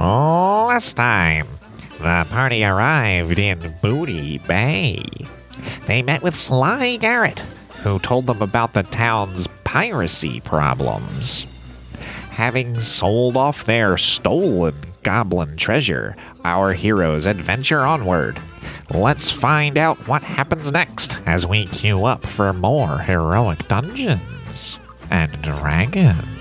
Last time, the party arrived in Booty Bay. They met with Sly Garrett, who told them about the town's piracy problems. Having sold off their stolen goblin treasure, our heroes adventure onward. Let's find out what happens next as we queue up for more heroic dungeons and dragons.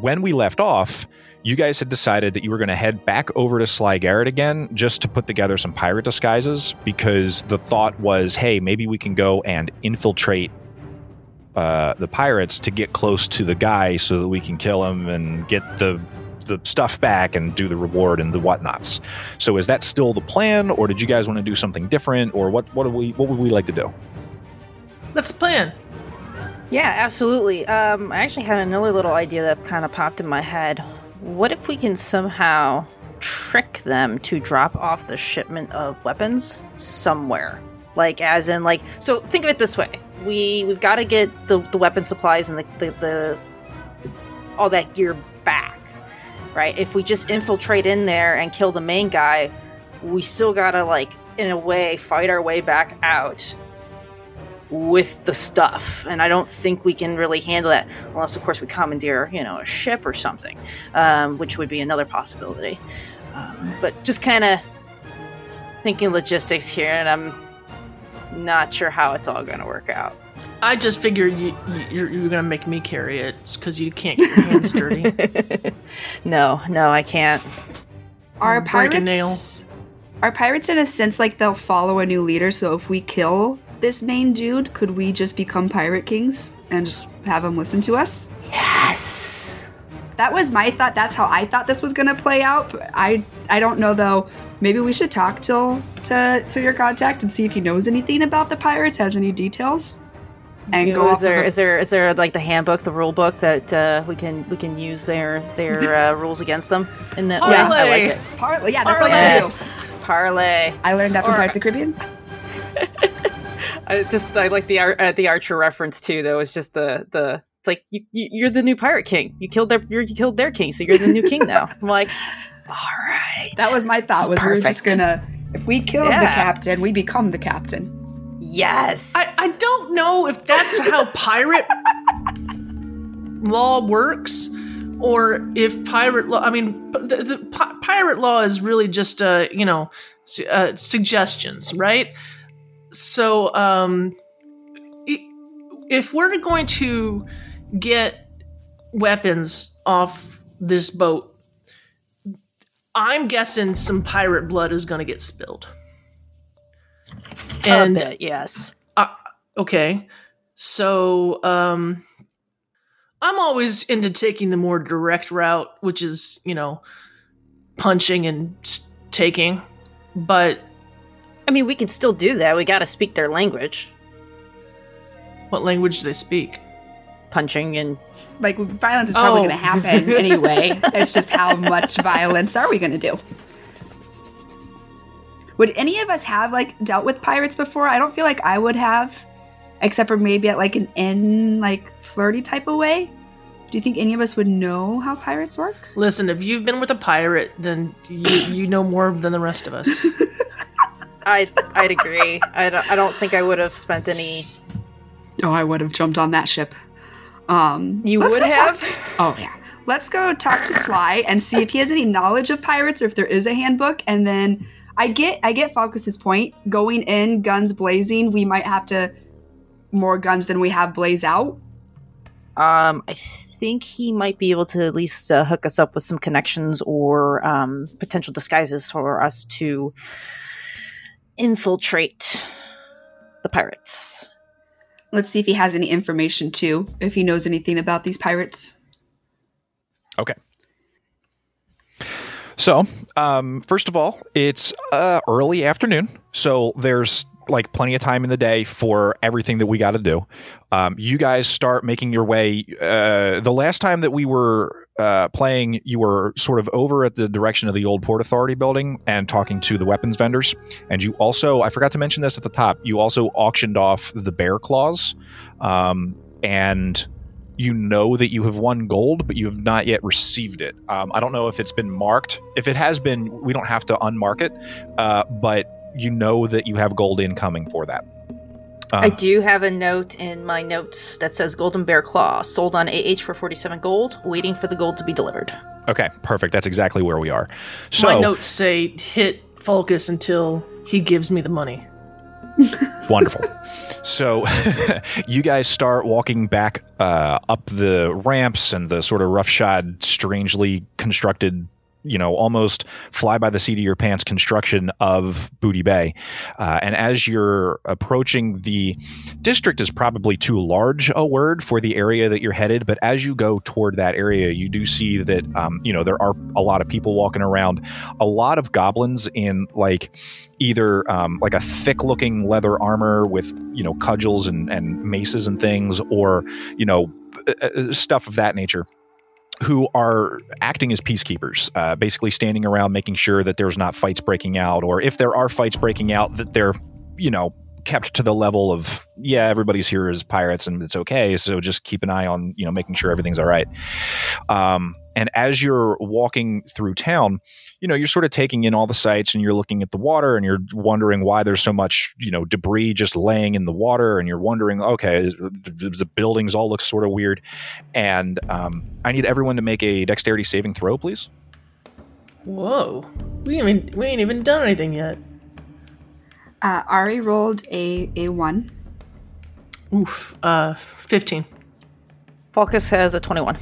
When we left off, you guys had decided that you were going to head back over to Sly Garrett again just to put together some pirate disguises because the thought was, hey, maybe we can go and infiltrate uh, the pirates to get close to the guy so that we can kill him and get the the stuff back and do the reward and the whatnots. So is that still the plan, or did you guys want to do something different, or what? What do we? What would we like to do? That's the plan. Yeah, absolutely. Um, I actually had another little idea that kind of popped in my head. What if we can somehow trick them to drop off the shipment of weapons somewhere? Like, as in, like, so think of it this way: we we've got to get the the weapon supplies and the, the the all that gear back, right? If we just infiltrate in there and kill the main guy, we still gotta like, in a way, fight our way back out with the stuff and i don't think we can really handle that unless of course we commandeer you know a ship or something um, which would be another possibility um, but just kind of thinking logistics here and i'm not sure how it's all going to work out I just figured you, you you're, you're gonna make me carry it because you can't get your hands dirty. no no i can't Are Break pirates are pirates in a sense like they'll follow a new leader? So if we kill this main dude, could we just become pirate kings and just have him listen to us? yes That was my thought. That's how I thought this was gonna play out. I I don't know though. Maybe we should talk to to to your contact and see if he knows anything about the pirates, has any details, and You go know, off is there of is there is there like the handbook the rule book that uh, we can we can use their their uh, rules against them in that yeah i like it Parlay. Yeah, that's all you have to do. parlay I learned that from Or- Pirates of the Caribbean. I just I like the Ar- uh, the Archer reference too. Though it's just the the it's like you, you you're the new pirate king. You killed their you're, you killed their king, so you're the new king now. I'm like, all right, That was my thought. Was we are just gonna if we kill the captain, we become the captain. yes. I, I don't know if that's how pirate law works or if pirate law i mean the, the pi- pirate law is really just uh you know su- uh, suggestions right so um if we're going to get weapons off this boat i'm guessing some pirate blood is going to get spilled a bit, yes. Okay. So, um I'm always into taking the more direct route, which is, you know, punching and taking. But I mean, we can still do that. We got to speak their language, what language do they speak? punching and Like violence is probably Oh. gonna happen anyway. it's just how much violence are we gonna do? Would any of us have like dealt with pirates before? I don't feel like I would have, except for maybe at like an in like flirty type of way. Do you think any of us would know how pirates work? Listen, if you've been with a pirate, then you you know more than the rest of us. I'd I'd agree. I don't I don't think I would have spent any. Oh, I would have jumped on that ship. Um, You would go talk- have. Oh yeah. Let's go talk to Sly and see if he has any knowledge of pirates or if there is a handbook. And then I get I get Falcus's point. Going in, guns blazing, we might have to more guns than we have blaze out. Um, I think he might be able to at least uh, hook us up with some connections or um, potential disguises for us to infiltrate the pirates. Let's see if he has any information too, if he knows anything about these pirates. Okay. So, um, first of all, it's uh, early afternoon, so there's like plenty of time in the day for everything that we got to do. Um, you guys start making your way. Uh, the last time that we were uh, playing, you were sort of over at the direction of the old Port Authority building and talking to the weapons vendors. And you also, I forgot to mention this at the top, you also auctioned off the bear claws. Um, and you know that you have won gold, but you have not yet received it. Um, I don't know if it's been marked. If it has been, we don't have to unmark it, uh, but you know that you have gold incoming for that. Uh, I do have a note in my notes that says Golden Bear Claw sold on AH for 47 gold, waiting for the gold to be delivered. Okay, perfect. That's exactly where we are. So, My notes say hit focus until he gives me the money. Wonderful. so you guys start walking back uh, up the ramps and the sort of roughshod, strangely constructed, you know, almost fly by the seat of your pants construction of Booty Bay. Uh, and as you're approaching the district, is probably too large a word for the area that you're headed. But as you go toward that area, you do see that, um, you know, there are a lot of people walking around, a lot of goblins in like either um, like a thick looking leather armor with you know cudgels and, and maces and things or you know uh, uh, stuff of that nature who are acting as peacekeepers uh, basically standing around making sure that there's not fights breaking out or if there are fights breaking out that they're you know kept to the level of yeah everybody's here as pirates and it's okay. So just keep an eye on you know making sure everything's all right. Um, and as you're walking through town you know you're sort of taking in all the sights and you're looking at the water and you're wondering why there's so much you know debris just laying in the water and you're wondering okay the buildings all look sort of weird and um, i need everyone to make a dexterity saving throw please Whoa, we ain't even, we ain't even done anything yet. Uh, Ari rolled a a one. Oof, uh, fifteen. Falcus has a 21.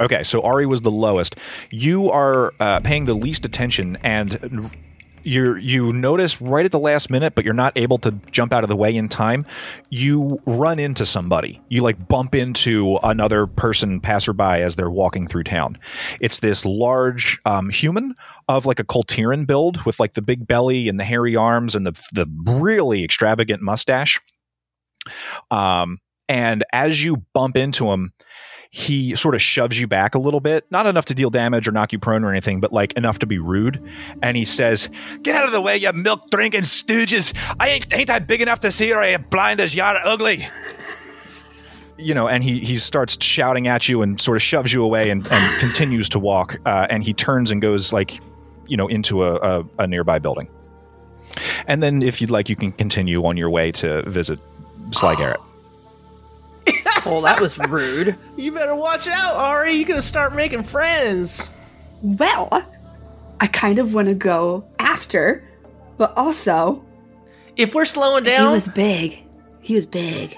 Okay, so Ari was the lowest. You are uh, paying the least attention, and you you notice right at the last minute, but you're not able to jump out of the way in time. You run into somebody. You like bump into another person, passerby, as they're walking through town. It's this large um, human of like a Kul Tiran build with like the big belly and the hairy arms and the the really extravagant mustache. Um, and as you bump into him, he sort of shoves you back a little bit, not enough to deal damage or knock you prone or anything, but like enough to be rude. And he says, "Get out of the way, you milk drinking stooges! I ain't ain't I big enough to see, or I blind as yar ugly." You know, and he he starts shouting at you and sort of shoves you away and, and continues to walk. Uh, and he turns and goes like, you know, into a, a, a nearby building. And then, if you'd like, you can continue on your way to visit Sly Garrett. Well, that was rude. You better watch out, Ari. You're gonna start making friends. Well, I kind of want to go after, but also If we're slowing down, he was big. He was big.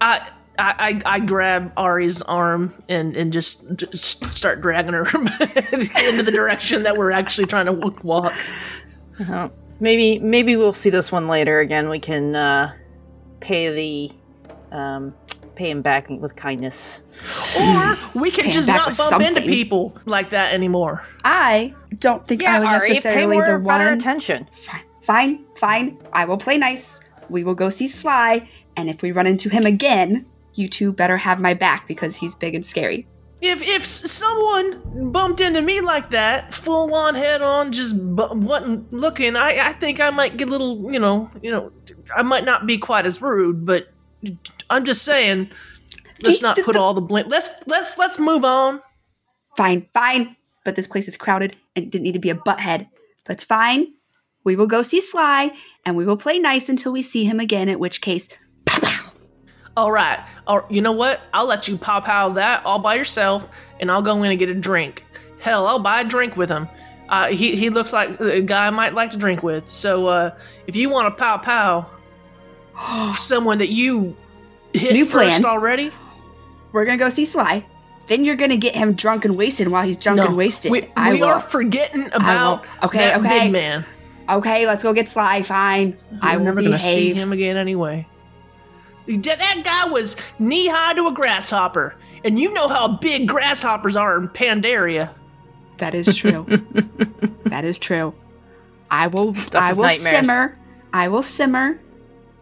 I, I I I grab Ari's arm and and just, just start dragging her into the direction that we're actually trying to walk. Uh, maybe maybe we'll see this one later again. We can uh, pay the um, pay him back with kindness. Or we can just not with bump into people like that anymore. I don't think I was Ari, pay necessarily more the one. attention. Fine, fine, fine. I will play nice. We will go see Sly, and if we run into him again, you two better have my back because he's big and scary. If if someone bumped into me like that, full on head on, just bu- wasn't looking, I I think I might get a little, you know, you know, I might not be quite as rude, but I'm just saying, let's not put all the blame. Let's let's let's move on. Fine, fine. But this place is crowded and it didn't need to be a butthead. But it's fine. We will go see Sly, and we will play nice until we see him again, at which case, pow pow. All right, or you know what? I'll let you pop out that all by yourself, and I'll go in and get a drink. Hell, I'll buy a drink with him. Uh, he he looks like a guy I might like to drink with. So uh, if you want a pow pow, someone that you hit New first plan. already, we're gonna go see Sly. Then you're gonna get him drunk and wasted while he's drunk no, and wasted. We, I we will. are forgetting about Okay, that okay. big man. okay, let's go get Sly. Fine. I I'm will never gonna see him again anyway. That, that guy was knee high to a grasshopper, and you know how big grasshoppers are in Pandaria. That is true. that is true. I will. Stuff I will nightmares. simmer. I will simmer.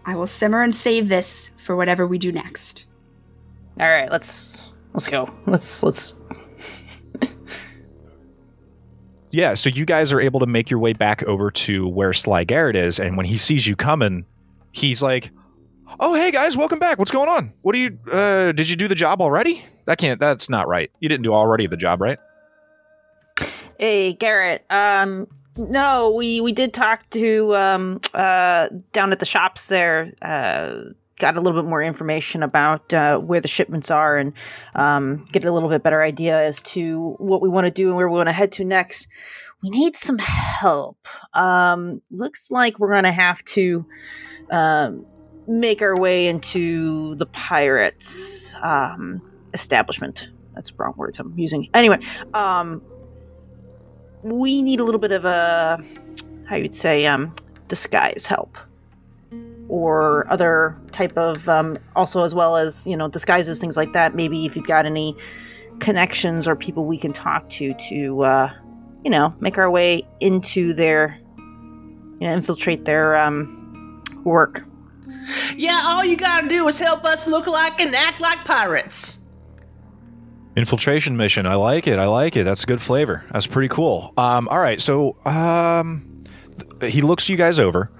I will simmer and save this for whatever we do next. All right, let's let's go. Let's let's. Yeah, so you guys are able to make your way back over to where Sly Garrett is, and when he sees you coming, he's like, "Oh, hey guys, welcome back. What's going on? What do you? Uh, did you do the job already? That can't. That's not right. You didn't do already the job, right? Hey, Garrett. Um, no, we we did talk to um uh down at the shops there. Uh, got a little bit more information about uh, where the shipments are and um get a little bit better idea as to what we want to do and where we want to head to next. We need some help. Um, looks like we're gonna have to um make our way into the pirates um establishment. That's the wrong words I'm using. Anyway, um we need a little bit of a how you'd say um disguise help. Or other type of um also as well as you know disguises things like that. Maybe if you've got any connections or people we can talk to to uh you know make our way into their you know infiltrate their um work. Yeah, all you gotta do is help us look like and act like pirates. Infiltration mission. I like it. I like it. That's a good flavor. That's pretty cool. Um, all right. So um, th- he looks you guys over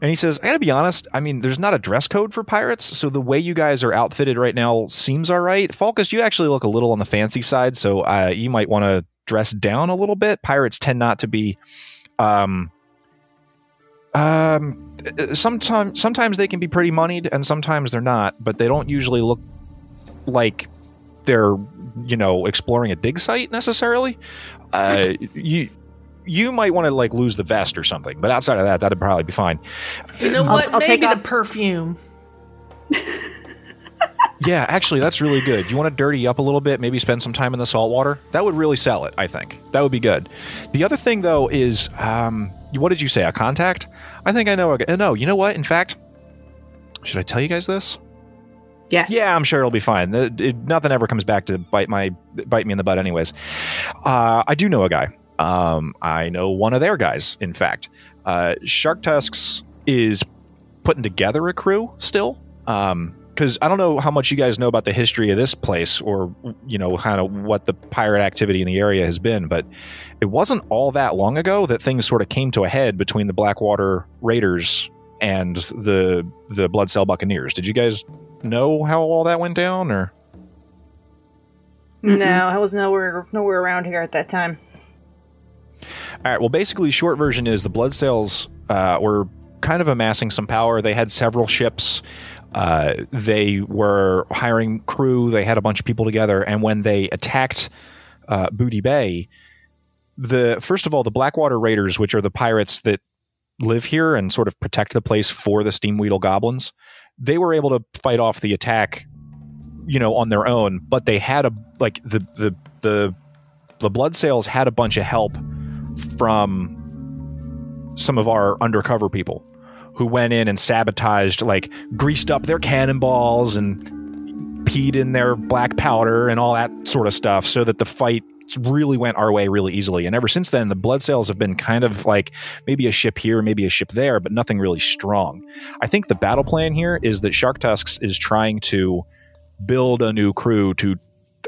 and he says, I gotta be honest. I mean, there's not a dress code for pirates. So the way you guys are outfitted right now seems all right. Falcus, you actually look a little on the fancy side. So uh, you might want to dress down a little bit. Pirates tend not to be. Um, um, sometimes sometimes they can be pretty moneyed and sometimes they're not, but they don't usually look like they're you know exploring a dig site necessarily. Uh, you you might want to like lose the vest or something, but outside of that, that'd probably be fine. You know I'll- what? I'll take Maybe the off- perfume. Yeah, actually, that's really good. You want to dirty up a little bit, maybe spend some time in the salt water. That would really sell it. I think that would be good. The other thing though is, um, what did you say? A contact? I think I know. A, no, you know what? In fact, should I tell you guys this? Yes. Yeah, I'm sure it'll be fine. It- it- nothing ever comes back to bite my bite me in the butt, anyways. Uh, I do know a guy. Um, I know one of their guys. In fact, uh, Shark Tusks is putting together a crew still. Um, because I don't know how much you guys know about the history of this place, or you know, kind of what the pirate activity in the area has been, but it wasn't all that long ago that things sort of came to a head between the Blackwater Raiders and the the Bloodsail Buccaneers. Did you guys know how all that went down or? No i was nowhere nowhere around here at that time. All right well basically short version is the bloodsails uh, were kind of amassing some power. They had several ships. Uh, they were hiring crew. They had a bunch of people together. And when they attacked uh, booty bay the first of all the blackwater raiders which are the pirates that live here and sort of protect the place for the steamwheedle goblins they were able to fight off the attack you know on their own but they had a like the the the the bloodsails had a bunch of help from some of our undercover people who went in and sabotaged like greased up their cannonballs and peed in their black powder and all that sort of stuff so that the fight really went our way really easily and ever since then the bloodsails have been kind of like maybe a ship here maybe a ship there but nothing really strong i think the battle plan here is that shark tusks is trying to build a new crew to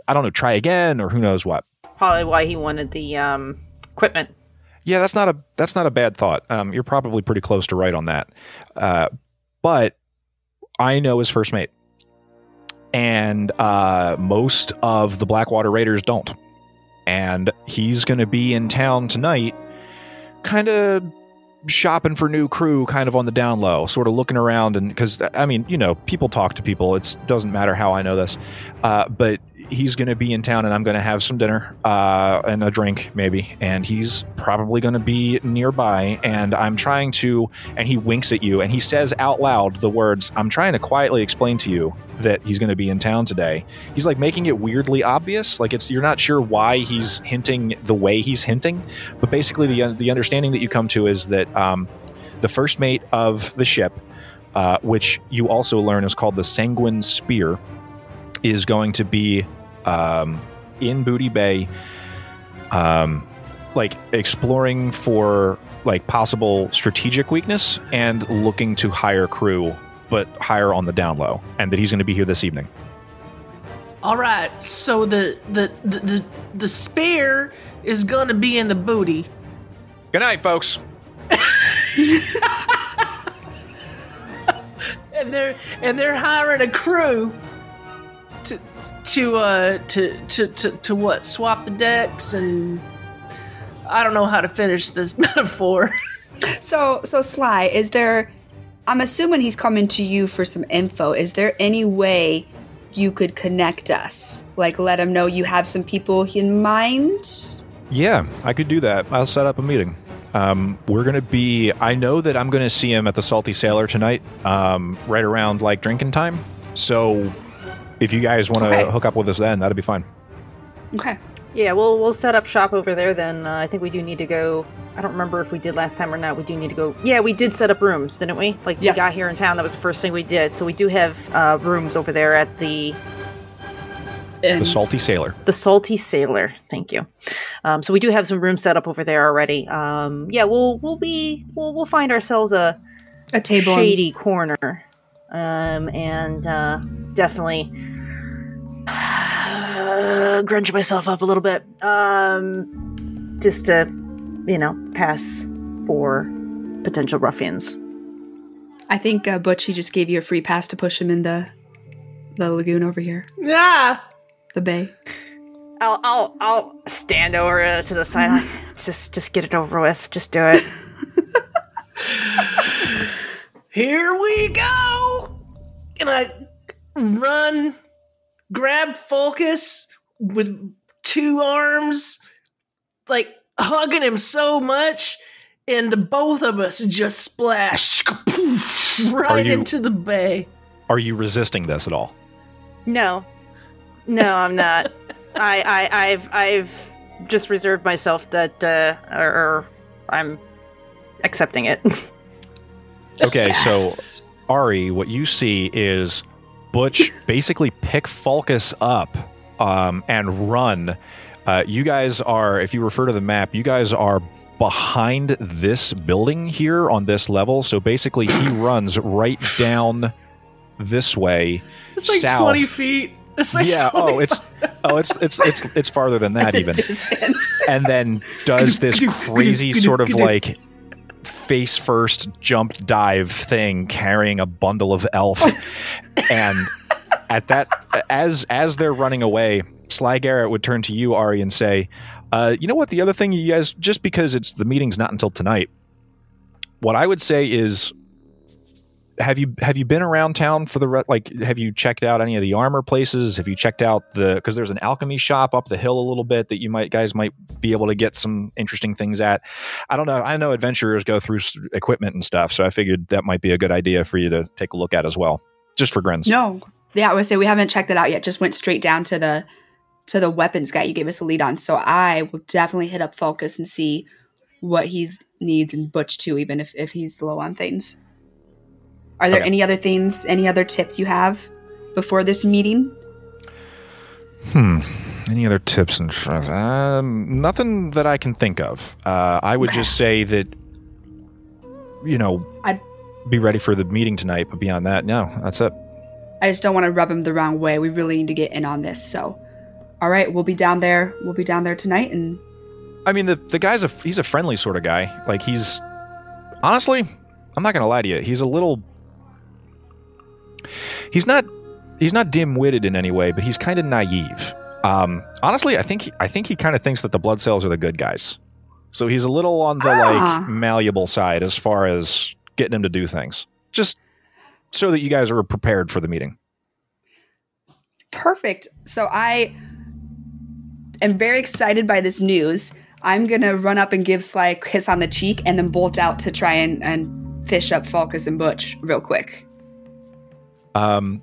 i don't know try again or who knows what probably why he wanted the um equipment yeah, that's not a that's not a bad thought. Um, you're probably pretty close to right on that. Uh, but I know his first mate, and uh, most of the Blackwater Raiders don't. And he's going to be in town tonight, kind of shopping for new crew, kind of on the down low, sort of looking around. And because I mean, you know, people talk to people. It doesn't matter how I know this, uh, but he's going to be in town and I'm going to have some dinner uh, and a drink, maybe. And he's probably going to be nearby. And I'm trying to, and he winks at you and he says out loud the words, I'm trying to quietly explain to you that he's going to be in town today. He's like making it weirdly obvious. Like it's, you're not sure why he's hinting the way he's hinting. But basically, the, the understanding that you come to is that um, the first mate of the ship, uh, which you also learn is called the Sanguine Spear, is going to be um, in Booty Bay, um, like exploring for like possible strategic weakness and looking to hire crew, but hire on the down low, and that he's going to be here this evening. All right, so the the the the, the spear is gonna be in the booty. Good night, folks. and they're and they're hiring a crew to to uh to to to, to what swap the decks and I don't know how to finish this metaphor. So, so Sly, is there? I'm assuming he's coming to you for some info. Is there any way you could connect us? Like, let him know you have some people in mind. Yeah, I could do that. I'll set up a meeting. Um, we're gonna be. I know that I'm gonna see him at the Salty Sailor tonight, um, right around like drinking time. So, if you guys want to Okay. hook up with us, then that'd be fine. Okay. Yeah, we'll we'll set up shop over there. Then uh, I think we do need to go. I don't remember if we did last time or not. We do need to go. Yeah, we did set up rooms, didn't we? Like Yes. we got here in town. That was the first thing we did. So we do have uh, rooms over there at the And The Salty Sailor. the Salty Sailor. Thank you. Um, so we do have some rooms set up over there already. Um, yeah, we'll we'll be we'll we'll find ourselves a a table. shady corner, um, and uh, definitely uh, grunge myself up a little bit, um, just to you know pass for potential ruffians. I think uh, Butch he just gave you a free pass to push him in the the lagoon over here, yeah. the bay. I'll I'll I'll stand over uh, to the side. like, just just get it over with. Just do it. Here we go. And I run, grab Focus with two arms, like hugging him so much, and the both of us just splash right you- into the bay. Are you resisting this at all? No, no, I'm not. I, I, I've, I've just reserved myself that, uh, or, or I'm accepting it. Okay, Yes. so Ari, what you see is Butch basically pick Falcus up um, and run. Uh, you guys are, if you refer to the map, you guys are behind this building here on this level. So basically, he runs right down this way. It's like South. 20 feet. It's like yeah. 20 Oh, it's oh, it's it's it's it's farther than that even. distance. and then does this crazy sort of like face first jump dive thing carrying a bundle of elf. And at that as as they're running away sly garrett would turn to you ari and say uh, you know what? The other thing you guys just because it's the meeting's not until tonight what i would say is have you have you been around town for the re- like have you checked out any of the armor places have you checked out the because there's an alchemy shop up the hill a little bit that you might guys might be able to get some interesting things at i don't know i know adventurers go through equipment and stuff so i figured that might be a good idea for you to take a look at as well just for grins No. Yeah, I would say we haven't checked it out yet. Just went straight down to the to the weapons guy you gave us a lead on. So I will definitely hit up Focus and see what he needs and Butch too, even if, if he's low on things. Are there Okay. any other things, any other tips you have before this meeting? Hmm. Any other tips and tr- um, nothing that I can think of. Uh, I would just say that you know, I'd- be ready for the meeting tonight. But beyond that, no, that's it. I just don't want to rub him the wrong way. We really need to get in on this. So, all right, we'll be down there. We'll be down there tonight, and I mean, the the guy's a he's a friendly sort of guy. Like he's honestly, I'm not gonna lie to you. He's a little. He's not he's not dim witted in any way, but he's kind of naive. Um, honestly, I think he, I think he kind of thinks that the bloodsails are the good guys. So he's a little on the Ah. like malleable side as far as getting him to do things. Just so that you guys are prepared for the meeting. Perfect. So I am very excited by this news. I'm gonna run up and give Sly a kiss on the cheek and then bolt out to try and, and fish up Falcus and Butch real quick. Um,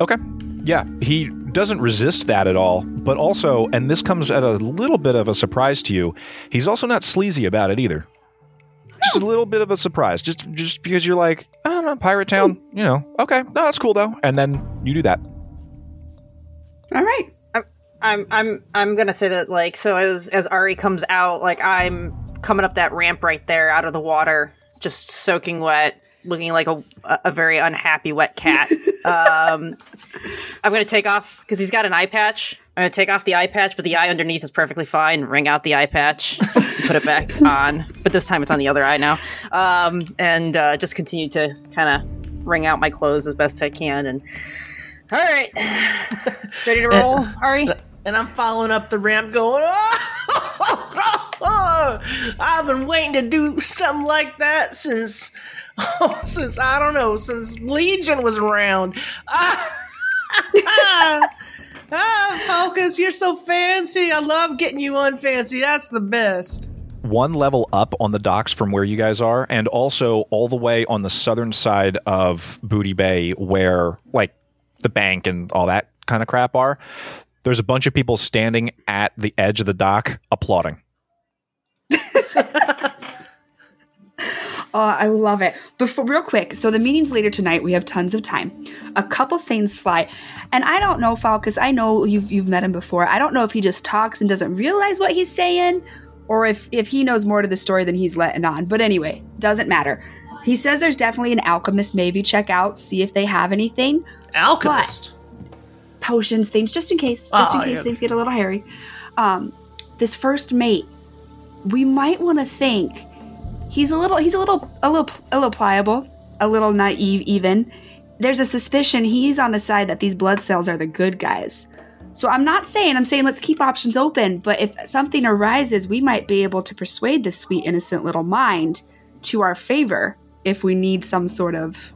okay. Yeah, he doesn't resist that at all, but also, and this comes at a little bit of a surprise to you, he's also not sleazy about it either. Just a little bit of a surprise, just just because you're like, I don't know, Pirate Town, you know, okay, no, that's cool though, and then you do that. All right. I'm I'm I'm gonna say that like so as as Ari comes out, like I'm coming up that ramp right there out of the water, just soaking wet, looking like a a very unhappy wet cat. um, I'm gonna take off because he's got an eye patch. I'm gonna take off the eye patch, but the eye underneath is perfectly fine. Wring out the eye patch, put it back on, but this time it's on the other eye now, um, and uh, just continue to kind of wring out my clothes as best I can. And all right, ready to roll, Ari? and I'm following up the ramp going, oh, I've been waiting to do something like that since, oh, since I don't know, since Legion was around. Ah, ah, Focus, you're so fancy. I love getting you unfancy. That's the best. One level up on the docks from where you guys are, and also all the way on the southern side of Booty Bay, where like the bank and all that kind of crap are. There's a bunch of people standing at the edge of the dock applauding. Oh, I love it. Before, real quick, so the meeting's later tonight. We have tons of time. A couple things, Sly, and I don't know, Falcus. I know you've you've met him before. I don't know if he just talks and doesn't realize what he's saying, or if if he knows more to the story than he's letting on. But anyway, doesn't matter. He says there's definitely an alchemist. Maybe check out, see if they have anything. Alchemist. potions, things, just in case, just in Oh, case yeah. things get a little hairy. Um, this first mate, we might want to think he's a little, he's a little, a little, a little pliable, a little naive. Even there's a suspicion he's on the side that these bloodsails are the good guys. So I'm not saying I'm saying let's keep options open, but if something arises, we might be able to persuade this sweet innocent little mind to our favor if we need some sort of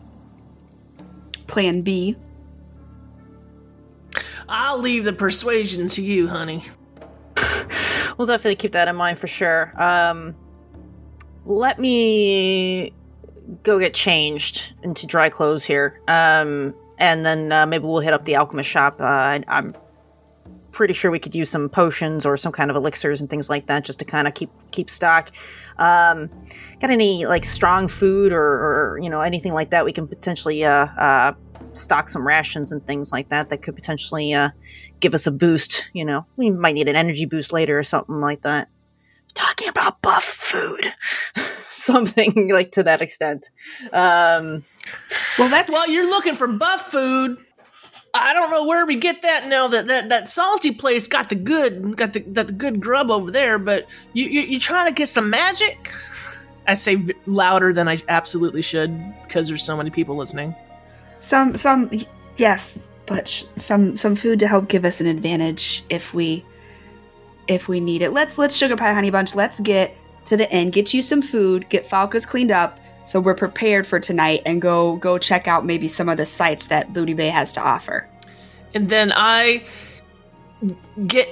plan B. I'll leave the persuasion to you, honey. We'll definitely keep that in mind for sure. Um, let me go get changed into dry clothes here, um, and then uh, maybe we'll hit up the alchemist shop. Uh, I'm pretty sure we could use some potions or some kind of elixirs and things like that just to kind of keep keep stock. Um, got any like strong food or, or you know anything like that we can potentially uh, uh, stock some rations and things like that that could potentially uh, give us a boost. You know, we might need an energy boost later or something like that. Talking about buff food, something like to that extent. Um, Well, that's Well, you're looking for buff food. I don't know where we get that now. That that, that salty place got the good, got the got the good grub over there. But you you you trying to get some magic? I say louder than I absolutely should because there's so many people listening. Some, some, yes, but sh- some, some food to help give us an advantage if we, if we need it. Let's let's sugar pie honey bunch. Let's get to the end. Get you some food. Get Falcus cleaned up so we're prepared for tonight, and go go check out maybe some of the sites that Booty Bay has to offer. And then I get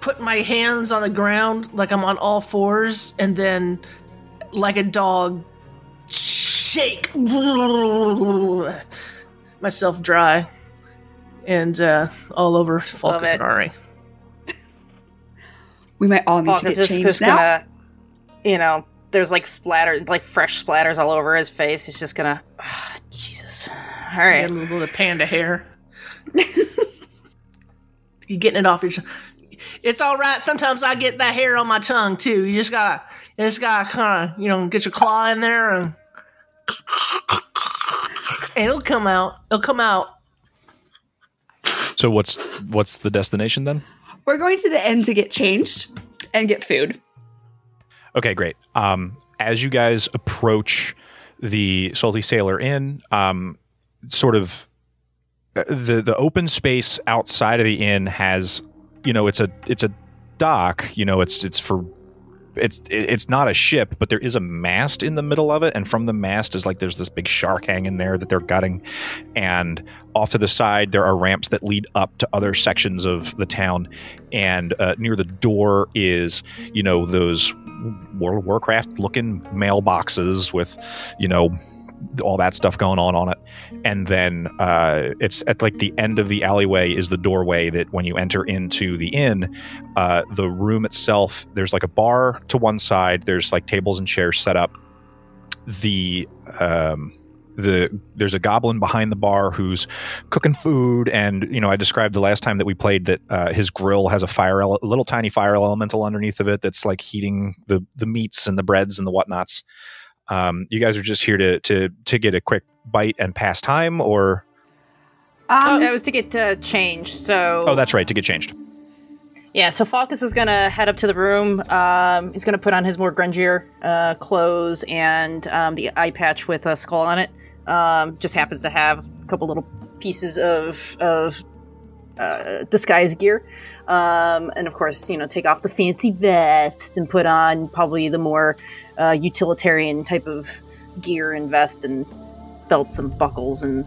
put my hands on the ground like I'm on all fours, and then like a dog shake myself dry and uh, all over Falcus it. and Ari. We might all need Falk to is get changed just now. gonna, you know, there's like splatter, like fresh splatters all over his face. He's just gonna, ah, Jesus. All right, Get a little bit of panda hair. you getting it off your. It's all right. Sometimes I get that hair on my tongue too. You just gotta, you just gotta kind of, you know, get your claw in there and, and it'll come out. It'll come out. So what's what's the destination then? We're going to the end to get changed and get food. Okay, great. Um, as you guys approach the Salty Sailor Inn, um, sort of uh, the the open space outside of the inn has, you know, it's a it's a dock. You know, it's it's for it's it's not a ship, but there is a mast in the middle of it, and from the mast is like there's this big shark hanging there that they're gutting, and off to the side there are ramps that lead up to other sections of the town, and uh, near the door is you know those World of Warcraft looking mailboxes with you know all that stuff going on on it. And then uh, it's at like the end of the alleyway is the doorway that when you enter into the inn uh, the room itself there's like a bar to one side. There's like tables and chairs set up. The um, the there's a goblin behind the bar who's cooking food and you know i described the last time that we played that uh, his grill has a fire ele- a little tiny fire elemental underneath of it that's like heating the the meats and the breads and the whatnots um, you guys are just here to to to get a quick bite and pass time or Oh, Um, that was to get uh, changed. So oh that's right to get changed Yeah, so Falcus is gonna head up to the room. Um, he's gonna put on his more grungier uh, clothes and um, the eye patch with a skull on it. Um, just happens to have a couple little pieces of of uh, disguise gear, um, and of course, you know, take off the fancy vest and put on probably the more uh, utilitarian type of gear and vest and belts and buckles and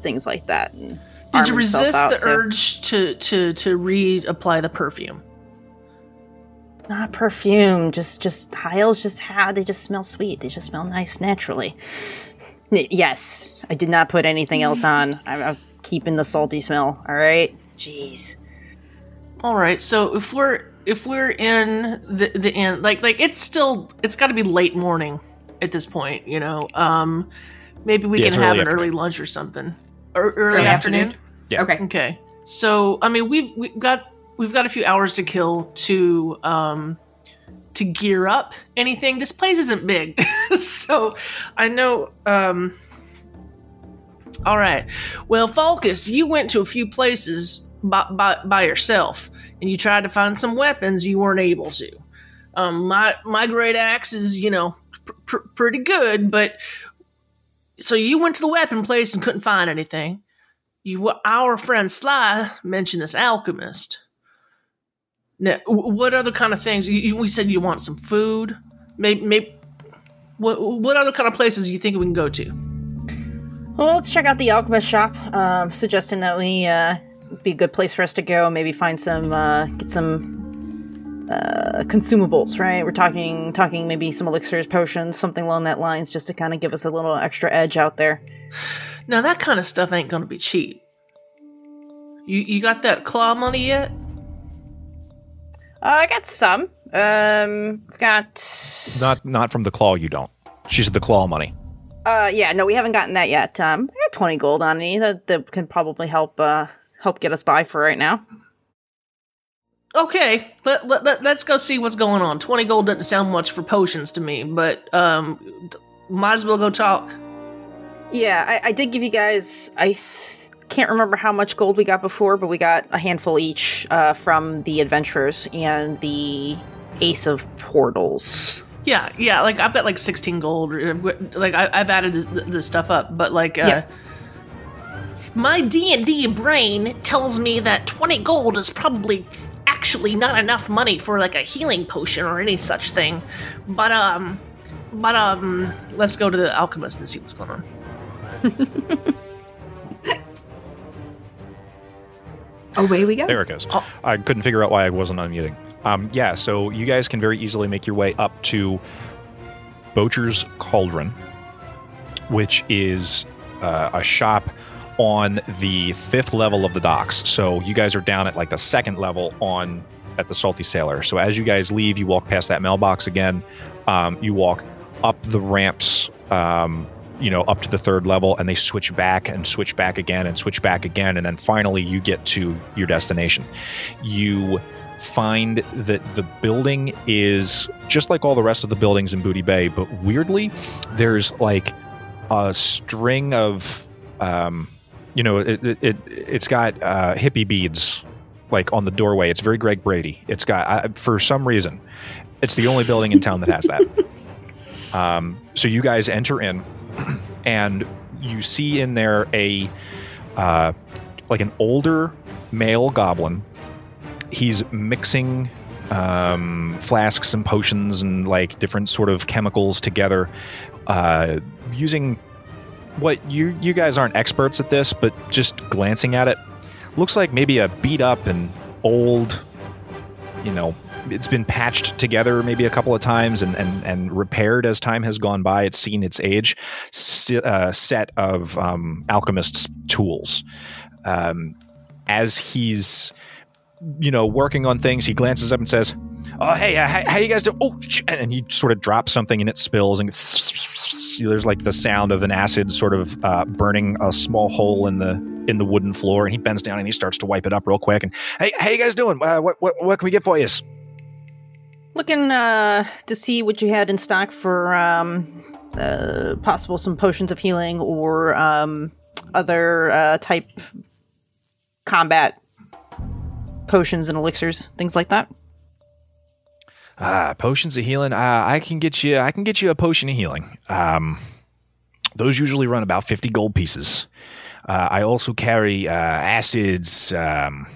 things like that. And Did you resist the to- urge to to to reapply the perfume? Not perfume, just just Hyles just how they just smell sweet. They just smell nice naturally. N- yes, I did not put anything else on. I'm, I'm keeping the salty smell. All right. Jeez. All right. So if we're if we're in the the inn, like like it's still it's got to be late morning at this point. You know, um, maybe we Yeah, can have early an early lunch or something. Or early, Early afternoon. afternoon? Yeah. Okay. Okay. So I mean we've we've got we've got a few hours to kill to um to gear up anything. This place isn't big. so I know um all right. Well, Falcus, you went to a few places by, by, by yourself and you tried to find some weapons you weren't able to. Um, my my great axe is, you know, pr- pr- pretty good, but so you went to the weapon place and couldn't find anything you our friend Sly mentioned this alchemist. Now, what other kind of things? You, we said you want some food. Maybe, maybe. What what other kind of places do you think we can go to? Well, let's check out the alchemist shop. Um, suggesting that we uh, be a good place for us to go. Maybe find some, uh, get some uh, consumables. Right? We're talking, talking maybe some elixirs, potions, something along that lines, just to kind of give us a little extra edge out there. Now that kind of stuff ain't gonna be cheap. You you got that claw money yet? Uh, I got some. Um, I've got. not not from the claw you don't she said the claw money Uh, yeah, no, we haven't gotten that yet. Um, I got twenty gold on me that that can probably help uh help get us by for right now. Okay, let, let, let, us go see what's going on. 20 gold doesn't sound much for potions to me, but um, might as well go talk. Yeah, I, I did give you guys. I f- can't remember how much gold we got before, but we got a handful each uh, from the adventurers and the Ace of Portals. Yeah, yeah. Like I've got like sixteen gold. uh, Like I, I've added this, this stuff up, but like, uh, Yeah. my D and D brain tells me that twenty gold is probably actually not enough money for like a healing potion or any such thing. But um, but um, let's go to the alchemist and see what's going on. Away we go. There it goes. Oh. I couldn't figure out why I wasn't unmuting. Um, yeah, so you guys can very easily make your way up to Bocher's Cauldron, which is uh, a shop on the fifth level of the docks. So you guys are down at like the second level on at the Salty Sailor. So as you guys leave, you walk past that mailbox again. Um, you walk up the ramps. Um, you know, up to the third level, and they switch back and switch back again and switch back again, and then finally you get to your destination. You find that the building is just like all the rest of the buildings in Booty Bay, but weirdly, there's like a string of, um, you know, it, it, it it's got uh, hippie beads like on the doorway. It's very Greg Brady. It's got I, for some reason, it's the only building in town that has that. Um, so you guys enter in, and you see in there a uh, like an older male goblin. He's mixing um, flasks and potions and like different sort of chemicals together, uh, using what you you guys aren't experts at this, but just glancing at it, looks like maybe a beat up and old, you know, it's been patched together maybe a couple of times and and, and repaired as time has gone by. It's seen its age. Uh, set of um, alchemists' tools. Um, as he's you know working on things, he glances up and says, "Oh hey, uh, how, how you guys doing?" Oh, and he sort of drops something and it spills and there's like the sound of an acid sort of uh, burning a small hole in the in the wooden floor. And he bends down and he starts to wipe it up real quick. And hey, how you guys doing? Uh, what, what what can we get for you? Looking uh, to see what you had in stock for um, uh, possible some potions of healing or um, other uh, type combat potions and elixirs, things like that. Ah, potions of healing. Uh, I can get you. I can get you a potion of healing. Um, those usually run about fifty gold pieces. Uh, I also carry uh, acids. Um,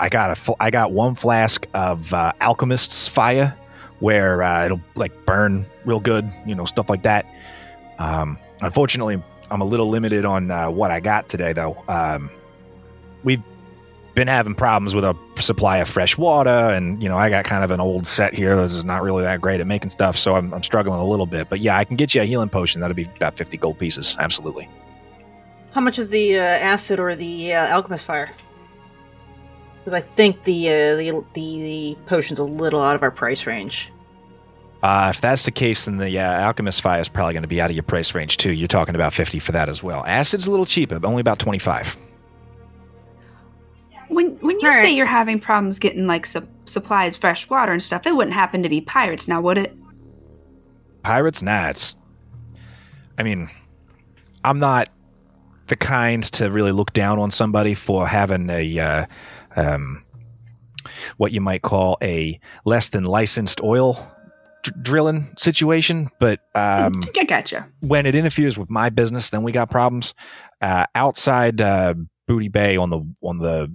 I got a. fl- I got one flask of uh, alchemist's fire, where uh, it'll like burn real good. You know, stuff like that. Um, unfortunately, I'm a little limited on uh, what I got today, though. Um, we've been having problems with a supply of fresh water, and you know, I got kind of an old set here. This is not really that great at making stuff, so I'm, I'm struggling a little bit. But yeah, I can get you a healing potion. That'll be about 50 gold pieces. Absolutely. How much is the uh, acid or the uh, alchemist fire? Because I think the, uh, the the the potion's a little out of our price range. Uh, if that's the case, then the uh, alchemist fire is probably going to be out of your price range too. You're talking about 50 for that as well. Acid's a little cheaper, but only about 25. When when you All say right. you're having problems getting like sup- supplies, fresh water and stuff, it wouldn't happen to be pirates now, would it? Pirates? Nah, it's. I mean, I'm not the kind to really look down on somebody for having a, uh, um, what you might call a less than licensed oil dr- drilling situation. But um, I gotcha. when it interferes with my business, then we got problems. Uh, outside uh, Booty Bay on the on the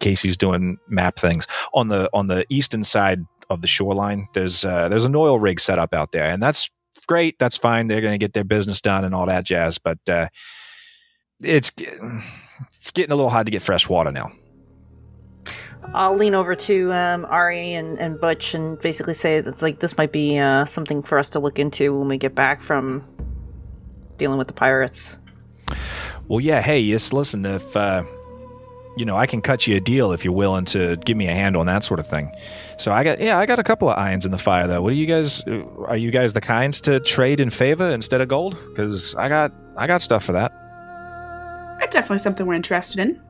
Casey's doing map things on the on the eastern side of the shoreline. There's uh, there's an oil rig set up out there, and that's great. That's fine. They're going to get their business done and all that jazz. But uh, it's it's getting a little hard to get fresh water now. I'll lean over to um, Ari and, and Butch and basically say that's like this might be uh, something for us to look into when we get back from dealing with the pirates. Well, yeah. Hey, yes. Listen, if uh, you know, I can cut you a deal if you're willing to give me a hand on that sort of thing. So I got, yeah, I got a couple of irons in the fire though. What do you guys? uh, Are you guys the kinds to trade in favor instead of gold? Because I got, I got stuff for that. That's definitely something we're interested in.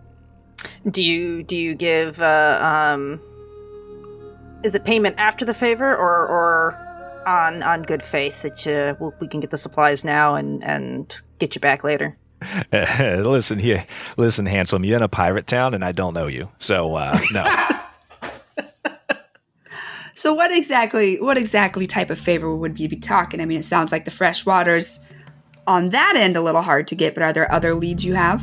Do you do you give uh, um, is it payment after the favor or or on on good faith that you, we we can get the supplies now and and get you back later? listen here, listen, handsome. You're in a pirate town, and I don't know you, so uh, no. So what exactly what exactly type of favor would you be talking? I mean, it sounds like the fresh waters on that end a little hard to get, but are there other leads you have?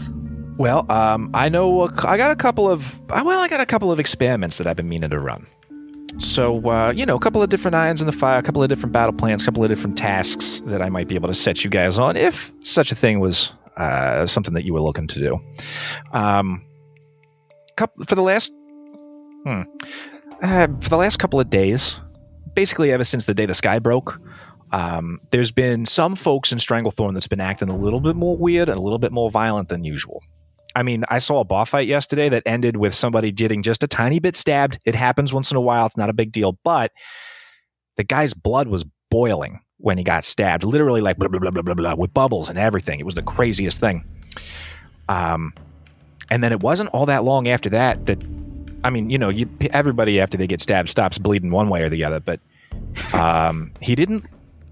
Well, um, I know I got a couple of well, I got a couple of experiments that I've been meaning to run. So uh, you know, a couple of different irons in the fire, a couple of different battle plans, a couple of different tasks that I might be able to set you guys on if such a thing was uh, something that you were looking to do. Um, for the last hmm, uh, for the last couple of days, basically ever since the day the sky broke, um, there's been some folks in Stranglethorn that's been acting a little bit more weird and a little bit more violent than usual. I mean, I saw a bar fight yesterday that ended with somebody getting just a tiny bit stabbed. It happens once in a while. It's not a big deal, but the guy's blood was boiling when he got stabbed, literally like blah, blah, blah, blah, blah, blah, with bubbles and everything. It was the craziest thing. Um, and then it wasn't all that long after that that, I mean, you know, you, everybody after they get stabbed stops bleeding one way or the other, but um, he didn't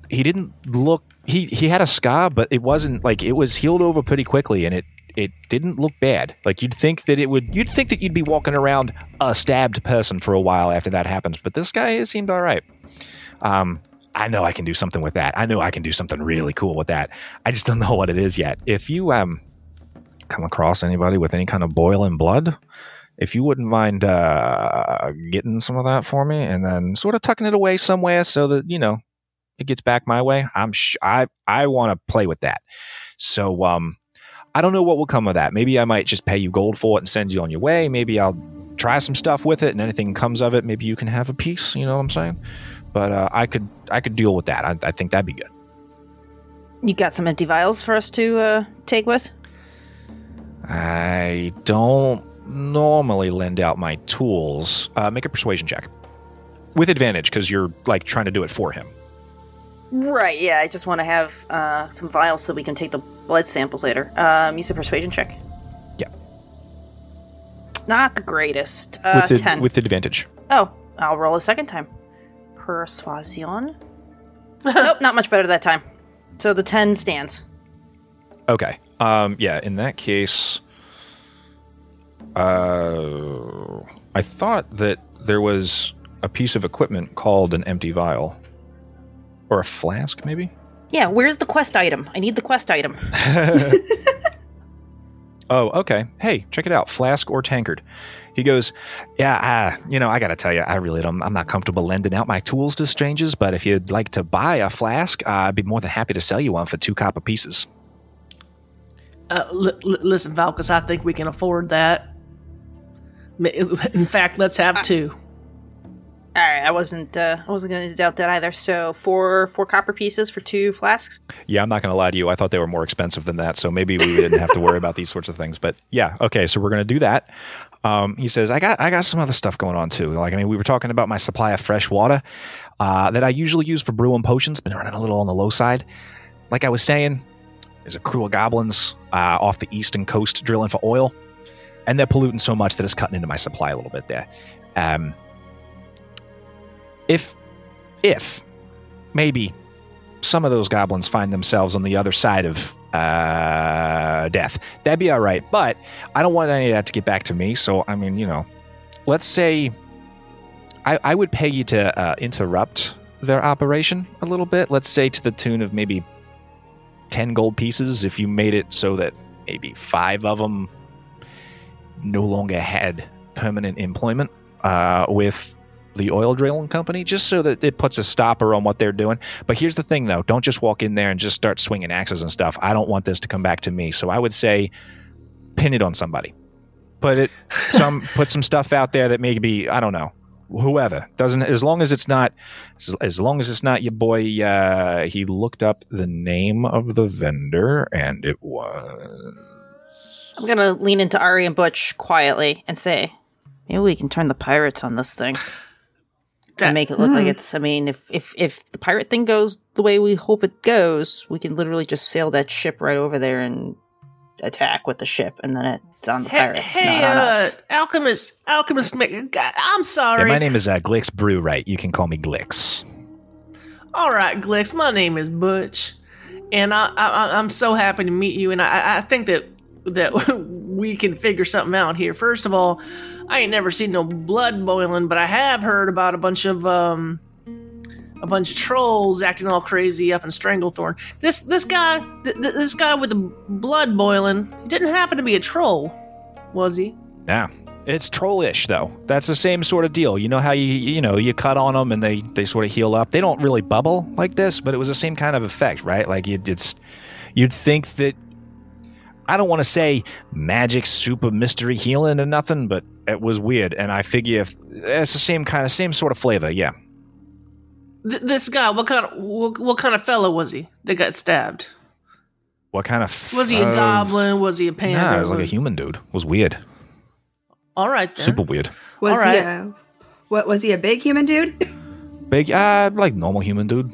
he didn't look he he had a scar but it wasn't like it was healed over pretty quickly and it it didn't look bad like you'd think that it would you'd think that you'd be walking around a stabbed person for a while after that happens but this guy seemed all right um i know i can do something with that i know i can do something really cool with that i just don't know what it is yet if you um come across anybody with any kind of boiling blood if you wouldn't mind uh, getting some of that for me, and then sort of tucking it away somewhere so that you know it gets back my way. I'm sh- I I want to play with that. So um, I don't know what will come of that. Maybe I might just pay you gold for it and send you on your way. Maybe I'll try some stuff with it, and anything comes of it, maybe you can have a piece. You know what I'm saying? But uh, I could I could deal with that. I, I think that'd be good. You got some empty vials for us to uh, take with? I don't normally lend out my tools. Uh, make a persuasion check with advantage because you're like trying to do it for him. Right, yeah, I just want to have uh, some vials so we can take the blood samples later. Um, use a persuasion check. Yeah. Not the greatest. Uh, with, the, 10. with advantage. oh, I'll roll a second time. Persuasion. nope, not much better that time. So the 10 stands. Okay. Um, yeah, in that case, uh, I thought that there was a piece of equipment called an empty vial. Or a flask, maybe? Yeah, where's the quest item? I need the quest item. Oh, okay. Hey, check it out. Flask or tankard. He goes, Yeah, uh, you know, I got to tell you, I really don't, I'm not comfortable lending out my tools to strangers, but if you'd like to buy a flask, uh, I'd be more than happy to sell you one for two copper pieces. Uh, li- li- listen, Falcus, I think we can afford that. In fact, let's have two. All right, I wasn't uh, I wasn't going to doubt that either. So four four copper pieces for two flasks. Yeah, I'm not going to lie to you. I thought they were more expensive than that, so maybe we didn't have to worry about these sorts of things. But yeah, okay, so we're going to do that. Um, he says, "I got, I got some other stuff going on too. Like, I mean, we were talking about my supply of fresh water uh, that I usually use for brewing potions. Been running a little on the low side. Like I was saying, there's a crew of goblins uh, off the eastern coast drilling for oil, and they're polluting so much that it's cutting into my supply a little bit there. Um, if, if maybe some of those goblins find themselves on the other side of uh, death. That'd be all right. But I don't want any of that to get back to me. So, I mean, you know, let's say I, I would pay you to uh, interrupt their operation a little bit. Let's say to the tune of maybe 10 gold pieces if you made it so that maybe five of them no longer had permanent employment uh, with the oil drilling company just so that it puts a stopper on what they're doing. But here's the thing though, don't just walk in there and just start swinging axes and stuff. I don't want this to come back to me. So I would say pin it on somebody. Put it some put some stuff out there that maybe I don't know. Whoever doesn't as long as it's not as, as long as it's not your boy uh he looked up the name of the vendor and it was I'm gonna lean into Ari and Butch quietly and say, maybe we can turn the pirates on this thing That- and make it look like Hmm. it's. I mean, if if if the pirate thing goes the way we hope it goes, we can literally just sail that ship right over there and attack with the ship, and then it's on the Hey, pirates, hey not on uh, us. alchemist, alchemist. I'm yeah, sorry. my name is uh, Glyx Brewright. You can call me Glyx. All right, Glyx. My name is Butch, and I, I I'm so happy to meet you. And I I think that that we can figure something out here. First of all, I ain't never seen no blood boiling, but I have heard about a bunch of um a bunch of trolls acting all crazy up in Stranglethorn. This this guy th- th- this guy with the blood boiling didn't happen to be a troll, was he? Yeah. It's trollish though. That's the same sort of deal. You know how you you know you cut on them and they they sort of heal up. They don't really bubble like this, but it was the same kind of effect, right? Like it's you'd think that I don't want to say magic super mystery healing or nothing, but it was weird. And I figure if it's the same kind of same sort of flavor, yeah. Th- this guy, what kind of what, what kind of fellow was he that got stabbed? What kind of Was he a uh, goblin? Was he a panther? Nah, it was like a human dude. It was weird, All right then. super weird. Was All he a what was he a big human dude? Big, uh, like normal human dude.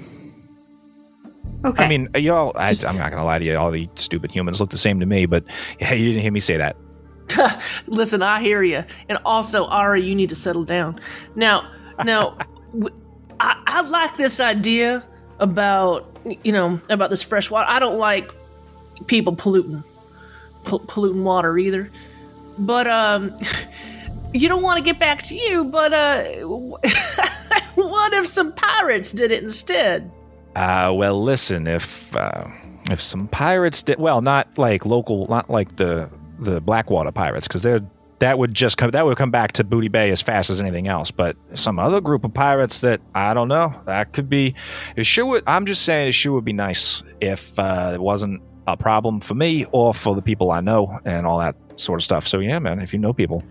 Okay. I mean, y'all. I, I'm not gonna lie to you. All the stupid humans look the same to me, but yeah, you didn't hear me say that. Listen, I hear you. And also, Ari, you need to settle down. Now, now, w- I, I like this idea about you know about this fresh water. I don't like people polluting pol- polluting water either. But um, you don't want to get back to you. But uh, what if some pirates did it instead? Uh, well, listen, if uh, if some pirates did, well, not like local, not like the the Blackwater pirates, because they're that would just come that would come back to Booty Bay as fast as anything else. But some other group of pirates that I don't know that could be. It sure would. I'm just saying it sure would be nice if uh, it wasn't a problem for me or for the people I know and all that sort of stuff. So yeah, man, if you know people,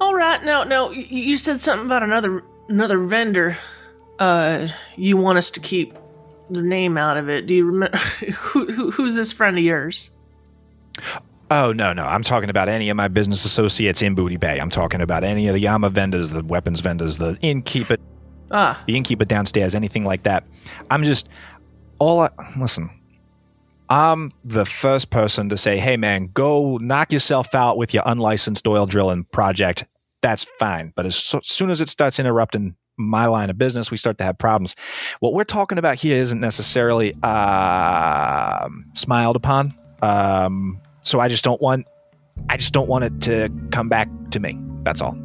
All right, now, now you said something about another another vendor. Uh, you want us to keep the name out of it. Do you remember who, who who's this friend of yours? Oh no, no! I'm talking about any of my business associates in Booty Bay. I'm talking about any of the Yama vendors, the weapons vendors, the innkeeper, Ah, the innkeeper downstairs, anything like that. I'm just all. I, listen, I'm the first person to say, "Hey, man, go knock yourself out with your unlicensed oil drilling project." That's fine, but as so, soon as it starts interrupting my line of business, we start to have problems. What we're talking about here isn't necessarily uh, smiled upon. Um, so I just don't want, I just don't want it to come back to me. That's all.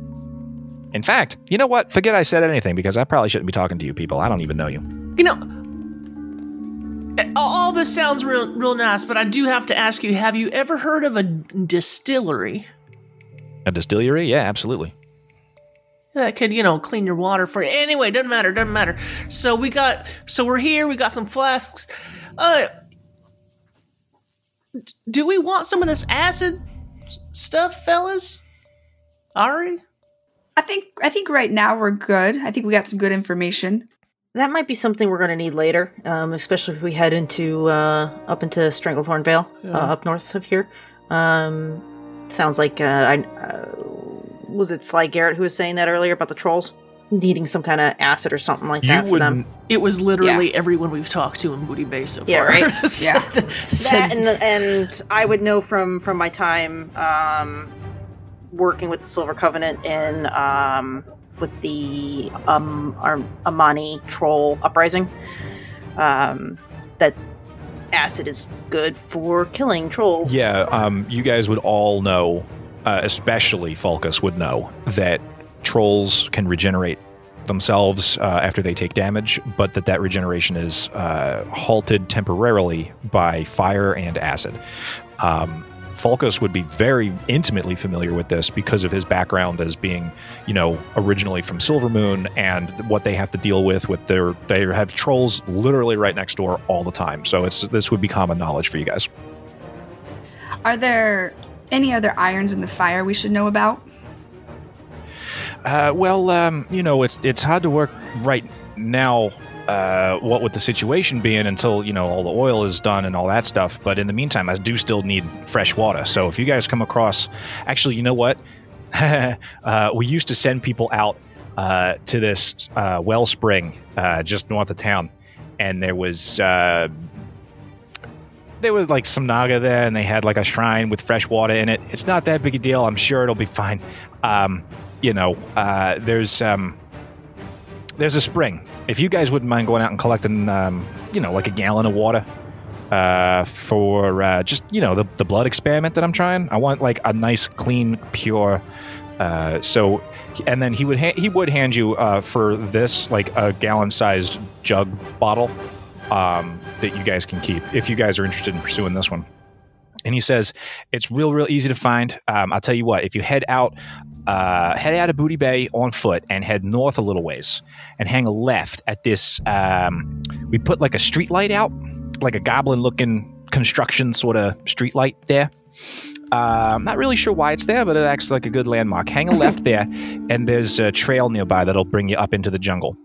In fact, you know what? Forget I said anything because I probably shouldn't be talking to you people. I don't even know you. you know, eh, all all this sounds real real nice, but I do have to ask you: Have you ever heard of a distillery A distillery? Yeah, absolutely. That could, you know, clean your water for you? Anyway, doesn't matter, doesn't matter. So we got, so we're here. We got some flasks. Uh, do we want some of this acid stuff, fellas? Ari? I think I think right now we're good. I think we got some good information. That might be something we're going to need later, um, especially if we head into uh, up into Stranglethorn Vale, uh, up north of here. Um, sounds like uh, I uh, was it Sly Garrett who was saying that earlier about the trolls needing some kind of acid or something like You that for them. It was literally everyone we've talked to in Booty Bay so far. Yeah, right? Said- Yeah. said- that and and I would know from from my time um, working with the Silver Covenant and um, with the um, Ar- Amani troll uprising um, that acid is good for killing trolls. Yeah, um, you guys would all know, uh, especially Falcus would know, that trolls can regenerate themselves uh, after they take damage, but that that regeneration is uh, halted temporarily by fire and acid. Um, would be very intimately familiar with this because of his background as being, you know, originally from Silvermoon and what they have to deal with with their they have trolls literally right next door all the time. So it's this would be common knowledge for you guys. Are there any other irons in the fire we should know about? Uh, well, um, you know, it's it's hard to work right now. Uh, what would the situation be in until you know all the oil is done and all that stuff. But in the meantime, I do still need fresh water. So if you guys come across, actually, you know what? uh, we used to send people out uh, to this uh, wellspring uh, just north of town, and there was. There was like some naga there, and they had like a shrine with fresh water in it. It's not that big a deal. I'm sure it'll be fine. Um, you know, uh, there's um, there's a spring. If you guys wouldn't mind going out and collecting, um, you know, like a gallon of water uh, for uh, just you know the the blood experiment that I'm trying. I want like a nice, clean, pure. Uh, so, and then he would ha- he would hand you uh, for this like a gallon sized jug bottle um, that you guys can keep if you guys are interested in pursuing this one. And he says it's real, real easy to find. Um, I'll tell you what, if you head out, uh, head out of Booty Bay on foot and head north a little ways and hang a left at this. Um, we put like a street light out, like a goblin looking construction sort of street light there. Uh, I'm not really sure why it's there, but it acts like a good landmark. Hang a left there, and there's a trail nearby that'll bring you up into the jungle.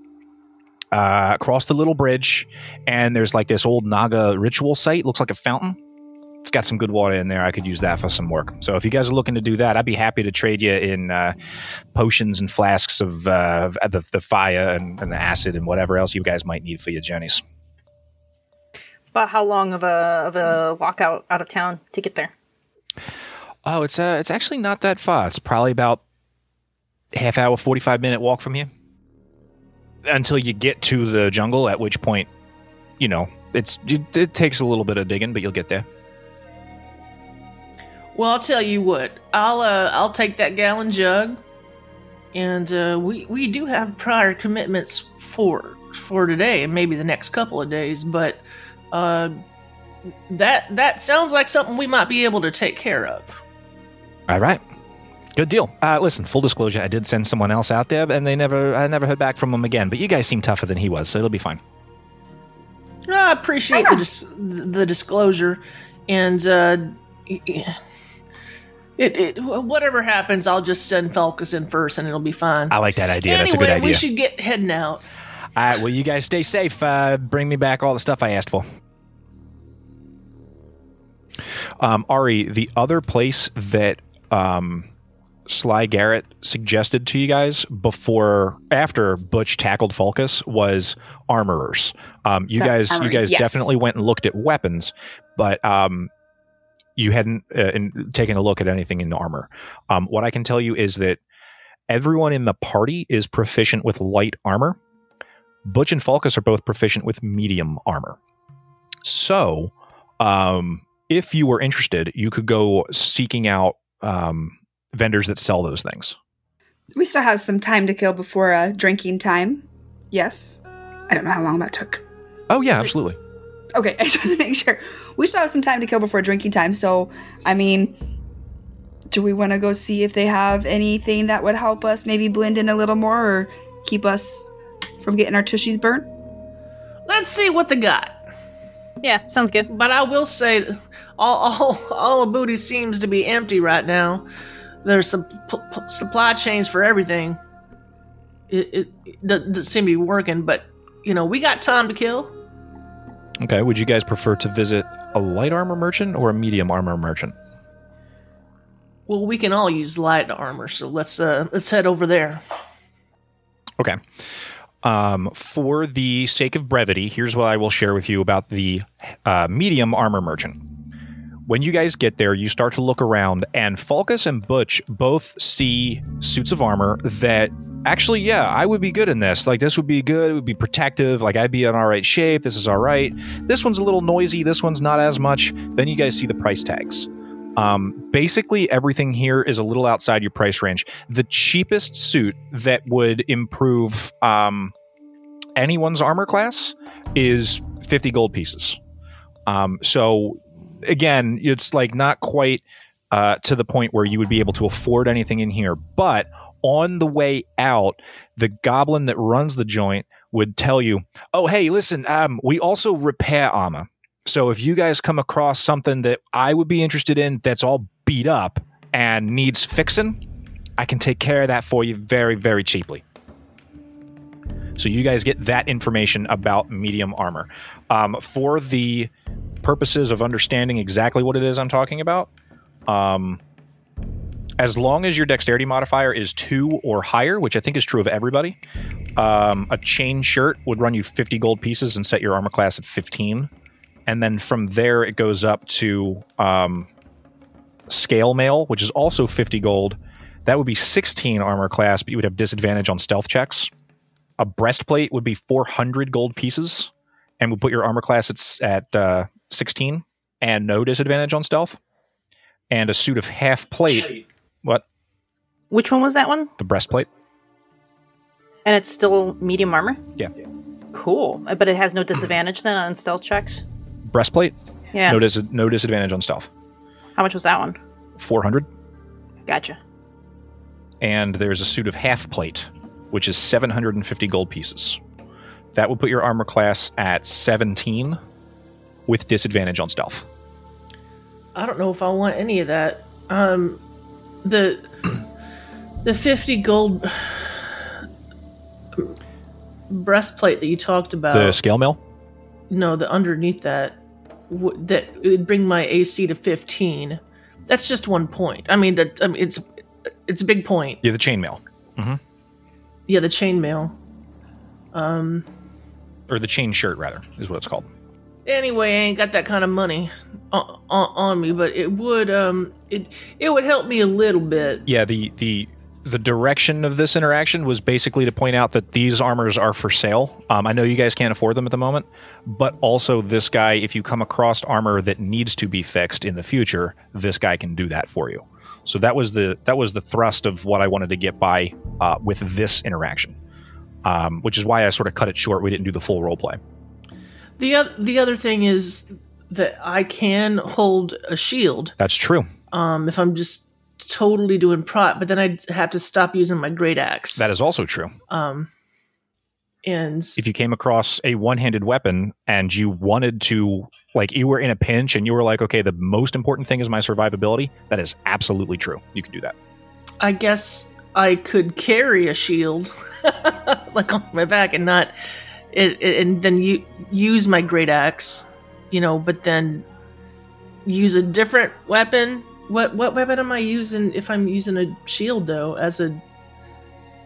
Uh, across the little bridge, and there's like this old Naga ritual site. Looks like a fountain it's got some good water in there. I could use that for some work. So if you guys are looking to do that, I'd be happy to trade you in uh, potions and flasks of uh, of the, the fire and, and the acid and whatever else you guys might need for your journeys. About how long of a of a walk out out of town to get there? Oh, it's uh, it's actually not that far. It's probably about half hour, forty five minute walk from you until you get to the jungle. At which point, you know, it's it, it takes a little bit of digging, but you'll get there. Well, I'll tell you what. I'll uh, I'll take that gallon jug, and uh, we we do have prior commitments for for today and maybe the next couple of days, but uh, that that sounds like something we might be able to take care of. All right. Good deal. Uh, listen, full disclosure, I did send someone else out there, and they never, I never heard back from them again. But you guys seem tougher than he was, so it'll be fine. I appreciate the, dis- the disclosure, and uh, it, it whatever happens, I'll just send Falcus in first, and it'll be fine. I like that idea. anyway, That's a good idea. we should get heading out. All right. Well, you guys stay safe. Uh, bring me back all the stuff I asked for. Um, Ari, the other place that um, Sly Garrett suggested to you guys before, after Butch tackled Falcus, was armorers. Um, you guys, you armory, guys yes. definitely went and looked at weapons, but um, you hadn't uh, in, taken a look at anything in armor. Um, what I can tell you is that everyone in the party is proficient with light armor. Butch and Falcus are both proficient with medium armor. So, um, if you were interested, you could go seeking out um, vendors that sell those things. We still have some time to kill before uh, drinking time. Yes. I don't know how long that took. Oh yeah, absolutely. Okay, I just want to make sure. We still have some time to kill before drinking time. So, I mean, do we want to go see if they have anything that would help us maybe blend in a little more or keep us from getting our tushies burnt? Let's see what they got. Yeah, sounds good. But I will say, all all all the booty seems to be empty right now. There's some p- p- supply chains for everything. It, it, doesn't seem to be working, but you know we got time to kill. Okay. Would you guys prefer to visit a light armor merchant or a medium armor merchant? Well, we can all use light armor, so let's uh let's head over there. Okay. Um, for the sake of brevity, here's what I will share with you about the uh, medium armor merchant. When you guys get there, you start to look around, and Falcus and Butch both see suits of armor that actually, yeah, I would be good in this. Like, this would be good. It would be protective. Like, I'd be in all right shape. This is all right. This one's a little noisy. This one's not as much. Then you guys see the price tags. Um, basically, everything here is a little outside your price range. The cheapest suit that would improve um, anyone's armor class is 50 gold pieces. Um, so, again, it's like not quite uh, to the point where you would be able to afford anything in here. But on the way out, the goblin that runs the joint would tell you, "Oh, hey, listen, um, we also repair armor. So if you guys come across something that I would be interested in that's all beat up and needs fixing, I can take care of that for you very, very cheaply." So you guys get that information about medium armor. Um, for the purposes of understanding exactly what it is I'm talking about, um, as long as your dexterity modifier is two or higher, which I think is true of everybody, um, a chain shirt would run you 50 gold pieces and set your armor class at 15. And then from there, it goes up to um, scale mail, which is also 50 gold. That would be 16 armor class, but you would have disadvantage on stealth checks. A breastplate would be 400 gold pieces and would put your armor class at, at uh, 16 and no disadvantage on stealth. And a suit of half plate. What? Which one was that one? The breastplate? And it's still medium armor? Yeah. Cool. But it has no disadvantage then on stealth checks? Breastplate? Yeah. No, dis- no disadvantage on stealth. How much was that one? 400. Gotcha. And there's a suit of half plate, which is 750 gold pieces. That would put your armor class at 17 with disadvantage on stealth. I don't know if I want any of that. Um, the the fifty gold breastplate that you talked about. The scale mail? no, the underneath that w- that it would bring my AC to fifteen. That's just one point. I mean, that I mean, it's it's a big point. Yeah, the chainmail. Yeah, the chainmail. Um. Or the chain shirt, rather, is what it's called. Anyway, I ain't got that kind of money on, on, on me, but it would um it it would help me a little bit. Yeah, the the the direction of this interaction was basically to point out that these armors are for sale. Um, I know you guys can't afford them at the moment, but also this guy, if you come across armor that needs to be fixed in the future, this guy can do that for you. So that was the that was the thrust of what I wanted to get by uh, with this interaction, um, which is why I sort of cut it short. We didn't do the full role play. The other the other thing is that I can hold a shield That's true. um if I'm just totally doing prot, but then I'd have to stop using my great axe. That is also true. um, and If you came across a one-handed weapon and you wanted to, like, you were in a pinch and you were like, okay, the most important thing is my survivability. That is absolutely true. You can do that. I guess I could carry a shield like on my back and not it, it- and then you use my great axe, you know, but then use a different weapon. What what weapon am I using if I'm using a shield though as a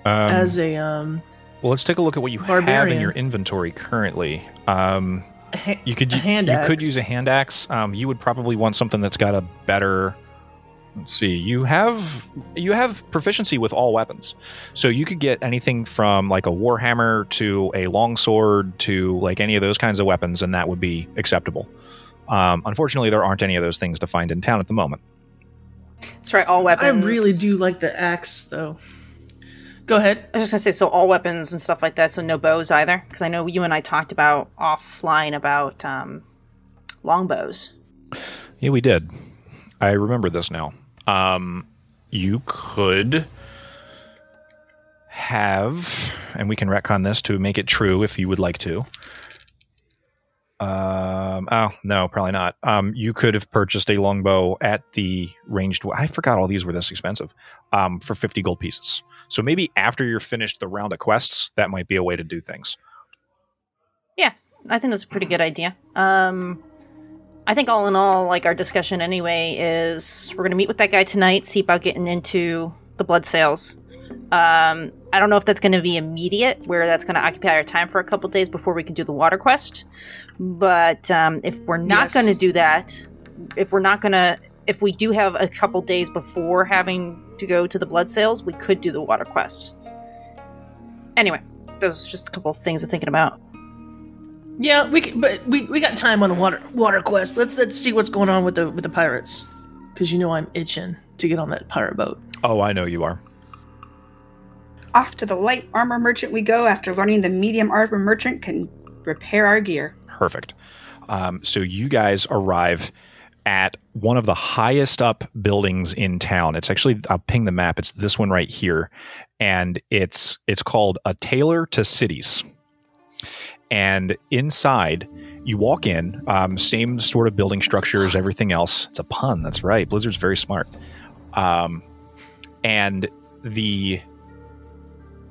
Um, as a um well, let's take a look at what you have in your inventory currently. Um, ha- You could A hand you could use a hand axe. Um, you would probably want something that's got a better. Let's see. You have you have proficiency with all weapons, so you could get anything from like a warhammer to a longsword to like any of those kinds of weapons, and that would be acceptable. Um, unfortunately, there aren't any of those things to find in town at the moment. That's right, all weapons I really do like the axe though. Go ahead. I was just gonna say, so all weapons and stuff like that. So no bows either, because I know you and I talked about offline about um, longbows. Yeah, we did. I remember this now. Um, you could have, and we can retcon this to make it true if you would like to. Um, oh no, probably not. Um, you could have purchased a longbow at the ranged. I forgot all these were this expensive. Um, for fifty gold pieces. So maybe after you're finished the round of quests, that might be a way to do things. Yeah, I think that's a pretty good idea. Um, I think all in all, like our discussion anyway, is we're gonna meet with that guy tonight, see about getting into the bloodsails. Um, I don't know if that's going to be immediate, where that's going to occupy our time for a couple days before we can do the water quest. But um, if we're not Yes. going to do that, if we're not going to, if we do have a couple days before having to go to the bloodsails, we could do the water quest. Anyway, those are just a couple of things I'm thinking about. Yeah, we can, but we, we got time on a water water quest. Let's let's see what's going on with the with the pirates, because you know I'm itching to get on that pirate boat. Oh, I know you are. Off to the light armor merchant we go after learning the medium armor merchant can repair our gear. Perfect. Um, so you guys arrive at one of the highest up buildings in town. It's actually I'll ping the map. It's this one right here, and it's it's called a Tailor to Cities. And inside, you walk in, um, same sort of building structure as everything else. It's a pun. That's right. Blizzard's very smart. Um, and the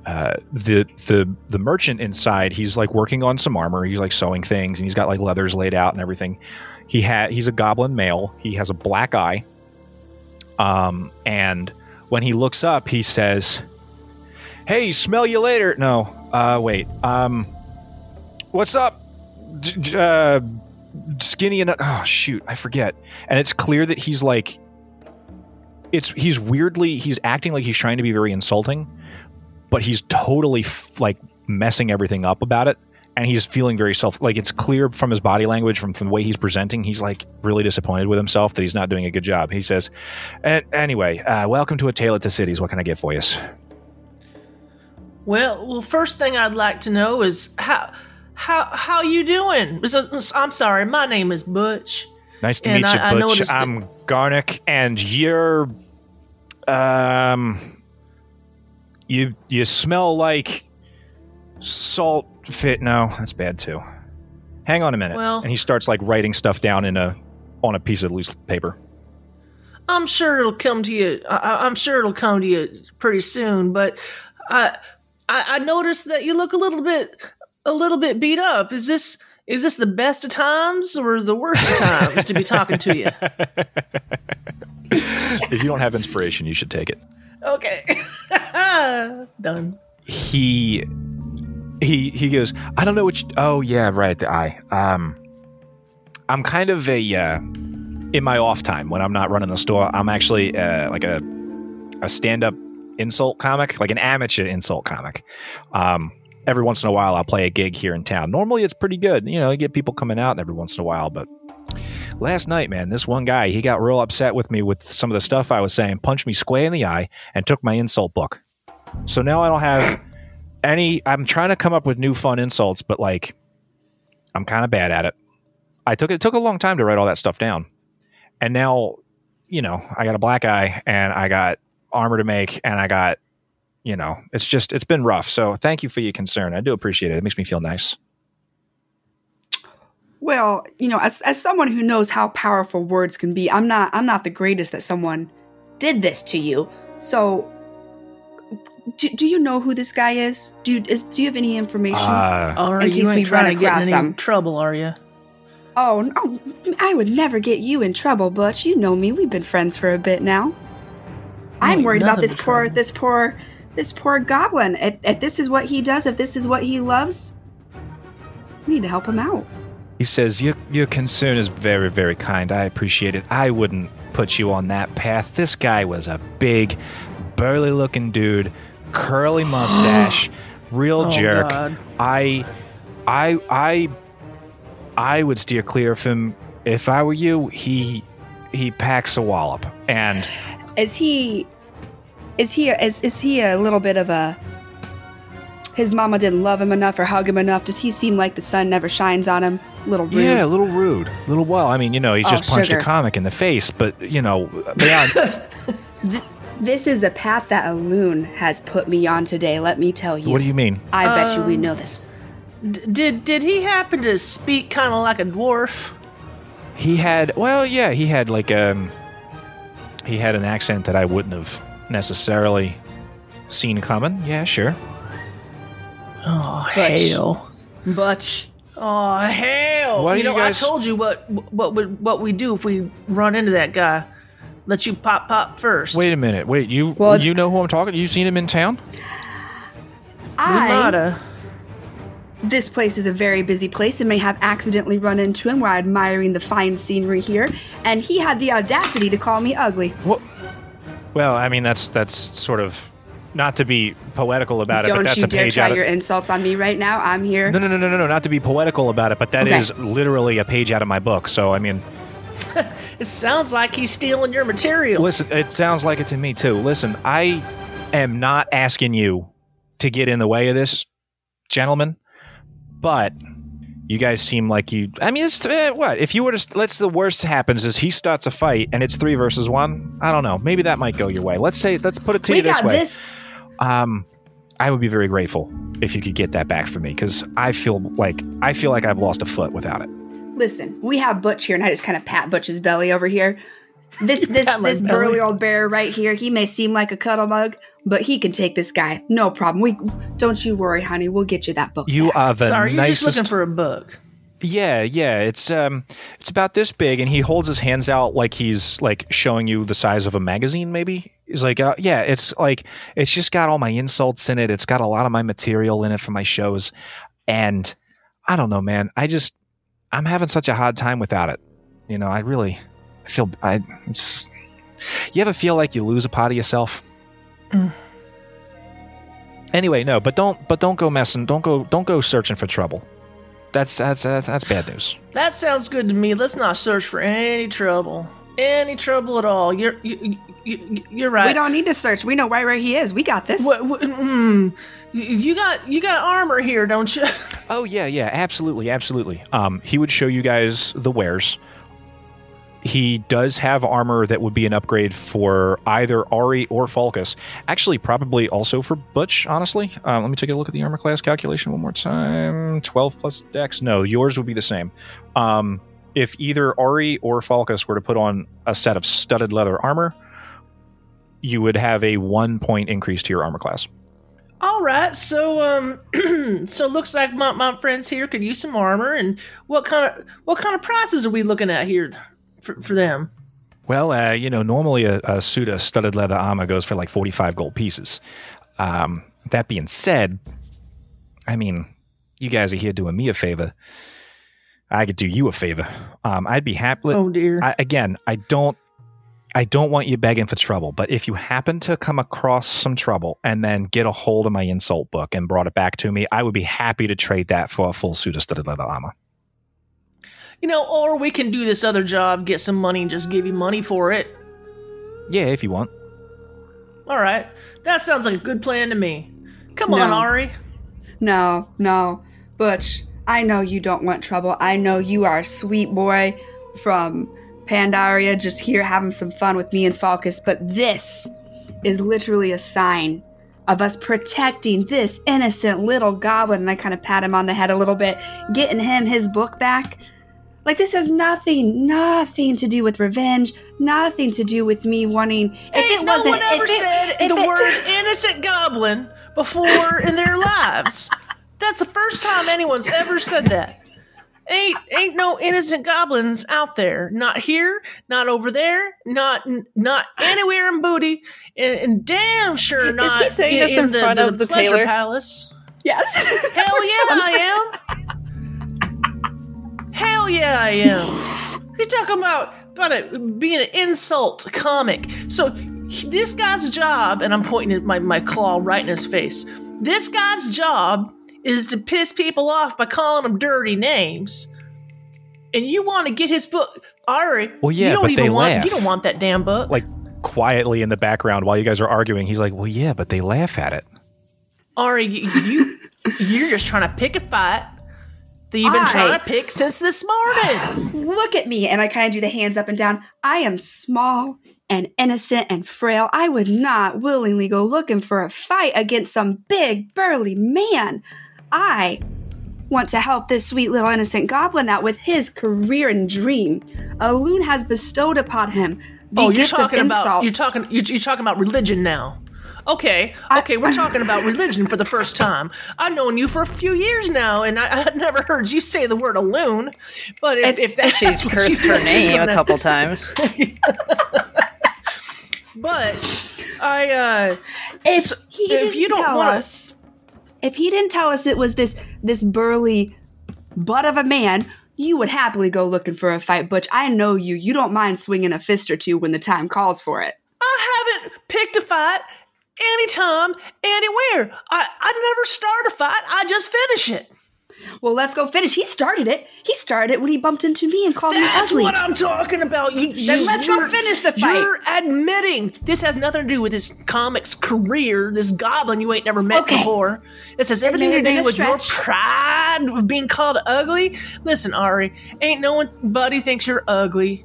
uh, the the the merchant inside he's like working on some armor he's like sewing things and he's got like leathers laid out and everything he had he's a goblin male he has a black eye um and when he looks up he says hey smell you later no uh wait um what's up? Uh skinny and oh shoot i forget. And it's clear that he's like it's he's weirdly he's acting like he's trying to be very insulting but he's totally f- like messing everything up about it and he's feeling very self like it's clear from his body language from, from the way he's presenting he's like really disappointed with himself that he's not doing a good job. He says "And anyway uh, welcome to a Tailor to Cities. What can i get for you? Well, well, first thing I'd like to know is how how how you doing? I'm sorry, my name is Butch. nice to And meet you I- I butch that- i'm garnick and you're um you you smell like salt fit no that's bad too hang on a minute Well- and he starts like writing stuff down in a on a piece of loose paper I'm sure it'll come to you. I, I- I'm sure it'll come to you pretty soon. But I, I I noticed that you look a little bit a little bit beat up. Is this is this the best of times or the worst of times to be talking to you? if you don't have inspiration you should take it Okay, done. he he he goes i don't know which oh yeah right the eye um i'm kind of a uh in my off time when i'm not running the store i'm actually uh like a a stand-up insult comic like an amateur insult comic um every once in a while i'll play a gig here in town. Normally it's pretty good you know you get people coming out every once in a while but last night man this one guy he got real upset with me with some of the stuff i was saying punched me square in the eye and took my insult book. So now i don't have any i'm trying to come up with new fun insults but like i'm kind of bad at it. I took it took a long time to write all that stuff down. And now you know, I got a black eye and I got armor to make and I got, you know, it's just it's been rough. So thank you for your concern. I do appreciate it. It makes me feel nice. Well, you know, as as someone who knows how powerful words can be, I'm not I'm not the greatest that someone did this to you. So do, do you know who this guy is? Do you, is, do you have any information? Uh, Are In you case ain't we trying run to get across in any trouble, are you? oh no, I would never get you in trouble, Butch. You know me. We've been friends for a bit now. I'm worried about nothing this poor trouble. this poor this poor goblin. If, if this is what he does, if this is what he loves, we need to help him out. he says your your concern is very very kind. I appreciate it. I wouldn't put you on that path. This guy was a big, burly looking dude, curly mustache, real Oh, jerk. God. I, I, I, I would steer clear of him if I were you. He, he packs a wallop, and Is he is he is is he a little bit of a his mama didn't love him enough or hug him enough? Does he seem like the sun never shines on him? Little rude. yeah, a little rude, a little well. I mean, you know, he Oh, just punched sugar. a comic in the face, but you know, beyond. This is a path that Elune has put me on today. Let me tell you. what do you mean? I bet you we Um, know this. D- did did he happen to speak kind of like a dwarf? He had, well, yeah, he had like um, he had an accent that I wouldn't have necessarily seen coming. Yeah, sure. Oh Butch. hell! Butch. Oh hell! Why do you you know, guys- I told you what what would what we do if we run into that guy. Let you pop pop first. Wait a minute. Wait, you Well- you know who I'm talking? You seen him in town? we I mighta. this place is a very busy place and may have accidentally run into him while admiring the fine scenery here, and he had the audacity to call me ugly. What? Well, I mean, that's that's sort of not to be poetical about it, but Don't that's you a dare page try out of. your insults on me right now. I'm here. no, no, no, no, no, no, not to be poetical about it, but that is Okay. literally a page out of my book. So, I mean, It sounds like he's stealing your material. listen, it sounds like it to me too. Listen, I am not asking you to get in the way of this, gentlemen, but you guys seem like you. I mean, it's uh, what if you were to. Let's the worst happens is he starts a fight and it's three versus one. I don't know. Maybe that might go your way. Let's say. Let's put it to we you this got way. this. Um, I would be very grateful if you could get that back for me because I feel like I feel like I've lost a foot without it. Listen, we have Butch here, and I just kind of pat Butch's belly over here. This this pat this belly. burly old bear right here. He may seem like a cuddle mug, but he can take this guy. No problem. We don't you worry, honey. We'll get you that book. You back. are the Sorry, you're just looking for a book. Yeah, yeah. It's um it's about this big and he holds his hands out like he's like showing you the size of a magazine maybe. He's like, uh, yeah, it's like it's just got all my insults in it. It's got a lot of my material in it for my shows. And I don't know, man. I just I'm having such a hard time without it. You know, I really I feel I it's you ever feel like you lose a part of yourself? Mm. Anyway, no, but don't but don't go messing, don't go don't go searching for trouble. That's that's that's, that's bad news. That sounds good to me. Let's not search for any trouble. Any trouble at all. You're you, you, you're right. we don't need to search. We know right where he is. We got this. What, what, mm, you- you got you got armor here, don't you? Oh yeah, yeah, absolutely, absolutely. Um, he would show you guys the wares. He does have armor that would be an upgrade for either Ari or Falcus. Actually, probably also for Butch. Honestly, um, let me take a look at the armor class calculation one more time. Twelve plus Dex. No, yours would be the same. Um, if either Ari or Falcus were to put on a set of studded leather armor, you would have a one point increase to your armor class. All right, so um, so looks like my, my friends here could use some armor. And what kind of what kind of prices are we looking at here for, for them? Well, uh, you know, normally a, a suit of studded leather armor goes for like 45 gold pieces. Um, that being said, I mean, you guys are here doing me a favor. I could do you a favor. Um, I'd be happy. Oh dear. I, again, I don't, I don't want you begging for trouble. But if you happen to come across some trouble and then get a hold of my insult book and brought it back to me, I would be happy to trade that for a full suit of studded leather armor. You know, or we can do this other job, get some money, and just give you money for it. Yeah, if you want. All right, that sounds like a good plan to me. Come on, Ari. No, no. Butch, I know you don't want trouble. I know you are a sweet boy from Pandaria just here having some fun with me and Falcus, but this is literally a sign of us protecting this innocent little goblin. And I kind of pat him on the head a little bit, getting him his book back. Like, this has nothing, nothing to do with revenge, nothing to do with me wanting. If Ain't it no wasn't. one ever if it- said if the it- word innocent goblin before in their lives. That's the first time anyone's ever said that. Ain't ain't no innocent goblins out there. Not here, not over there, not not anywhere in Booty, and, and damn sure not. Is he saying in, this in the, front the, of the pleasure tailor? palace. Yes. Hell yeah, I am. Hell yeah, I am. You're talking about about it being an insult comic. So this guy's job, and I'm pointing at my, my claw right in his face. This guy's job is to piss people off by calling them dirty names. And you want to get his book, Ari? Well, yeah, you don't but even they want laugh. you don't want that damn book. Like quietly in the background while you guys are arguing, he's like, "Well, yeah, but they laugh at it." Ari, you, you you're just trying to pick a fight that you've been I- trying to pick since this morning. Look at me. And I kind of do the hands up and down. I am small and innocent and frail. I would not willingly go looking for a fight against some big, burly man. I want to help this sweet little innocent goblin out with his career and dream. Elune has bestowed upon him the oh, you're gift talking of about you're talking you're, you're talking about religion now. Okay, I- okay, we're talking about religion for the first time. I've known you for a few years now, and I, had never heard you say the word Elune. But if, if She's cursed her name a gonna- couple times. But I, uh, if So, he if didn't you don't tell wanna- us, if he didn't tell us it was this this burly butt of a man, you would happily go looking for a fight. Butch, I know you. You don't mind swinging a fist or two when the time calls for it. I haven't picked a fight anytime, anywhere. I, I never start a fight. I just finish it. Well, let's go finish. He started it. He started it when he bumped into me and called That's me ugly. That's what I'm talking about. You, Then let's go finish the fight. You're admitting this has nothing to do with his comics career, this goblin you ain't never met Okay. before. This has everything to do with your pride of being called ugly. Listen, Ari, ain't no one buddy thinks you're ugly.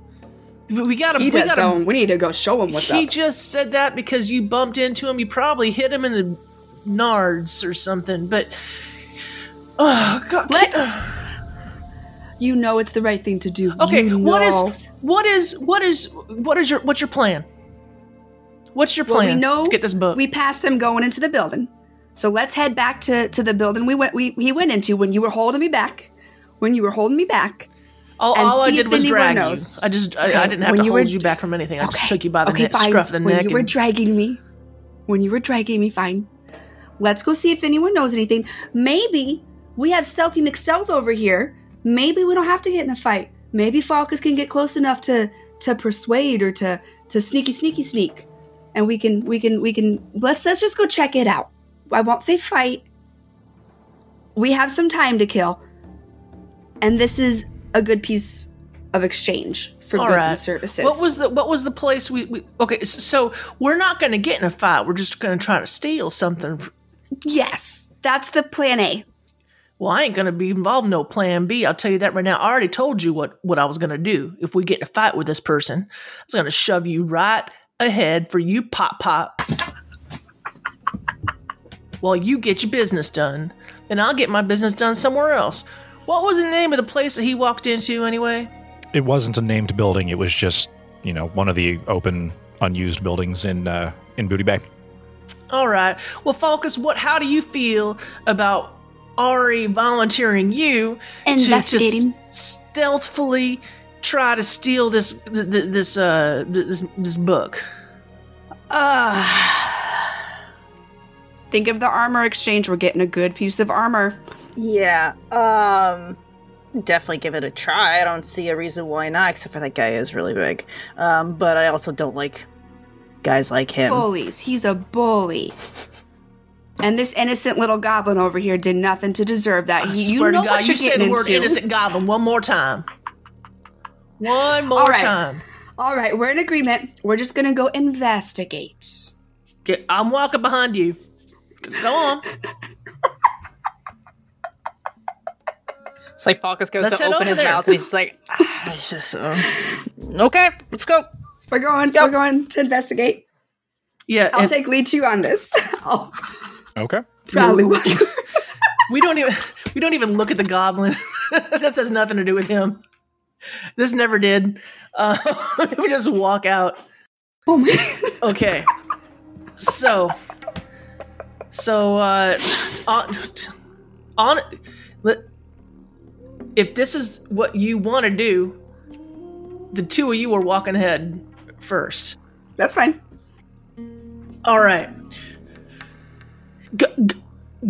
We we gotta, he we does gotta. though. We need to go show him what's he up. He just said that because you bumped into him. You probably hit him in the nards or something. But oh god, Let's. You know it's the right thing to do. Okay, You what is know. what is what is what is your what's your plan? What's your Well, plan? we know to get this book. We passed him going into the building, so let's head back to to the building we went. We he went into when you were holding me back. When you were holding me back. All and all I did if was drag knows. you. I just I, Okay, I didn't have when to you hold were- you back from anything. I just took you by the okay, neck, fine. scruff the when neck. you were dragging me, when you were dragging me, fine. Let's go see if anyone knows anything. Maybe we have Stealthy McStealth over here. Maybe we don't have to get in a fight. Maybe Falcus can get close enough to to persuade or to to sneaky sneaky sneak, and we can we can we can let's let's just go check it out. I won't say fight. We have some time to kill, and this is a good piece of exchange for All goods right. and services. What was the what was the place we, we okay? So we're not going to get in a fight. We're just going to try to steal something. Yes, that's the plan A. Well, I ain't going to be involved in no plan B. I'll tell you that right now. I already told you what what I was going to do if we get in a fight with this person. I was going to shove you right ahead for you pop pop. While you get your business done, then I'll get my business done somewhere else. What was the name of the place that he walked into anyway? It wasn't a named building. It was just you know one of the open, unused buildings in uh, in Booty Bay. All right. Well, Falcus, what? How do you feel about Ari volunteering you to, to Investigating. s- stealthily try to steal this th- th- this uh th- this this book? Uh, think of the armor exchange. We're getting a good piece of armor. Yeah. Um definitely give it a try. I don't see a reason why not, except for that guy is really big. Um, but I also don't like guys like him. Bullies. He's a bully. And this innocent little goblin over here did nothing to deserve that. I you swear know to what you're you say the word into. innocent goblin one more time. One more All right. time. All right, we're in agreement. We're just gonna go investigate. Get, I'm walking behind you. Go on. It's like Falcus goes Let's to open his there. mouth and he's just like, ah, it's just, uh, Okay, let's go. We're going. Go. We're going to investigate. Yeah, I'll and take lead two on this. I'll Okay. proudly walk. we don't even we don't even look at the goblin. this has nothing to do with him. This never did. Uh, we just walk out. oh my! Okay. So, so uh, on, on let- if this is what you want to do, the two of you are walking ahead first. That's fine. All right. Go,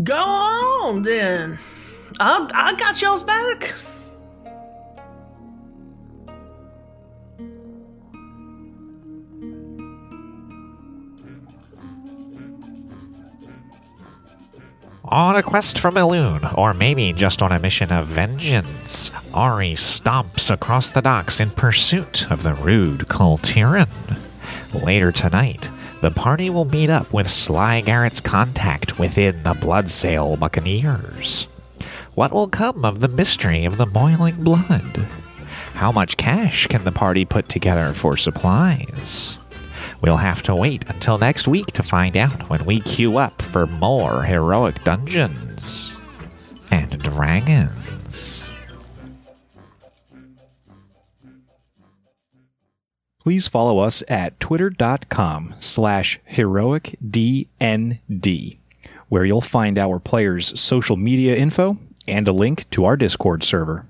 go, on then. I I got y'all's back. On a quest from Elune, or maybe just on a mission of vengeance, Ari stomps across the docks in pursuit of the rude Kul Tiran. Later tonight, the party will meet up with Sly Garrett's contact within the Bloodsail Buccaneers. What will come of the mystery of the boiling blood? How much cash can the party put together for supplies? We'll have to wait until next week to find out when we queue up for more heroic dungeons and dragons. Please follow us at twitter.com slash heroicdnd, where you'll find our players' social media info and a link to our Discord server.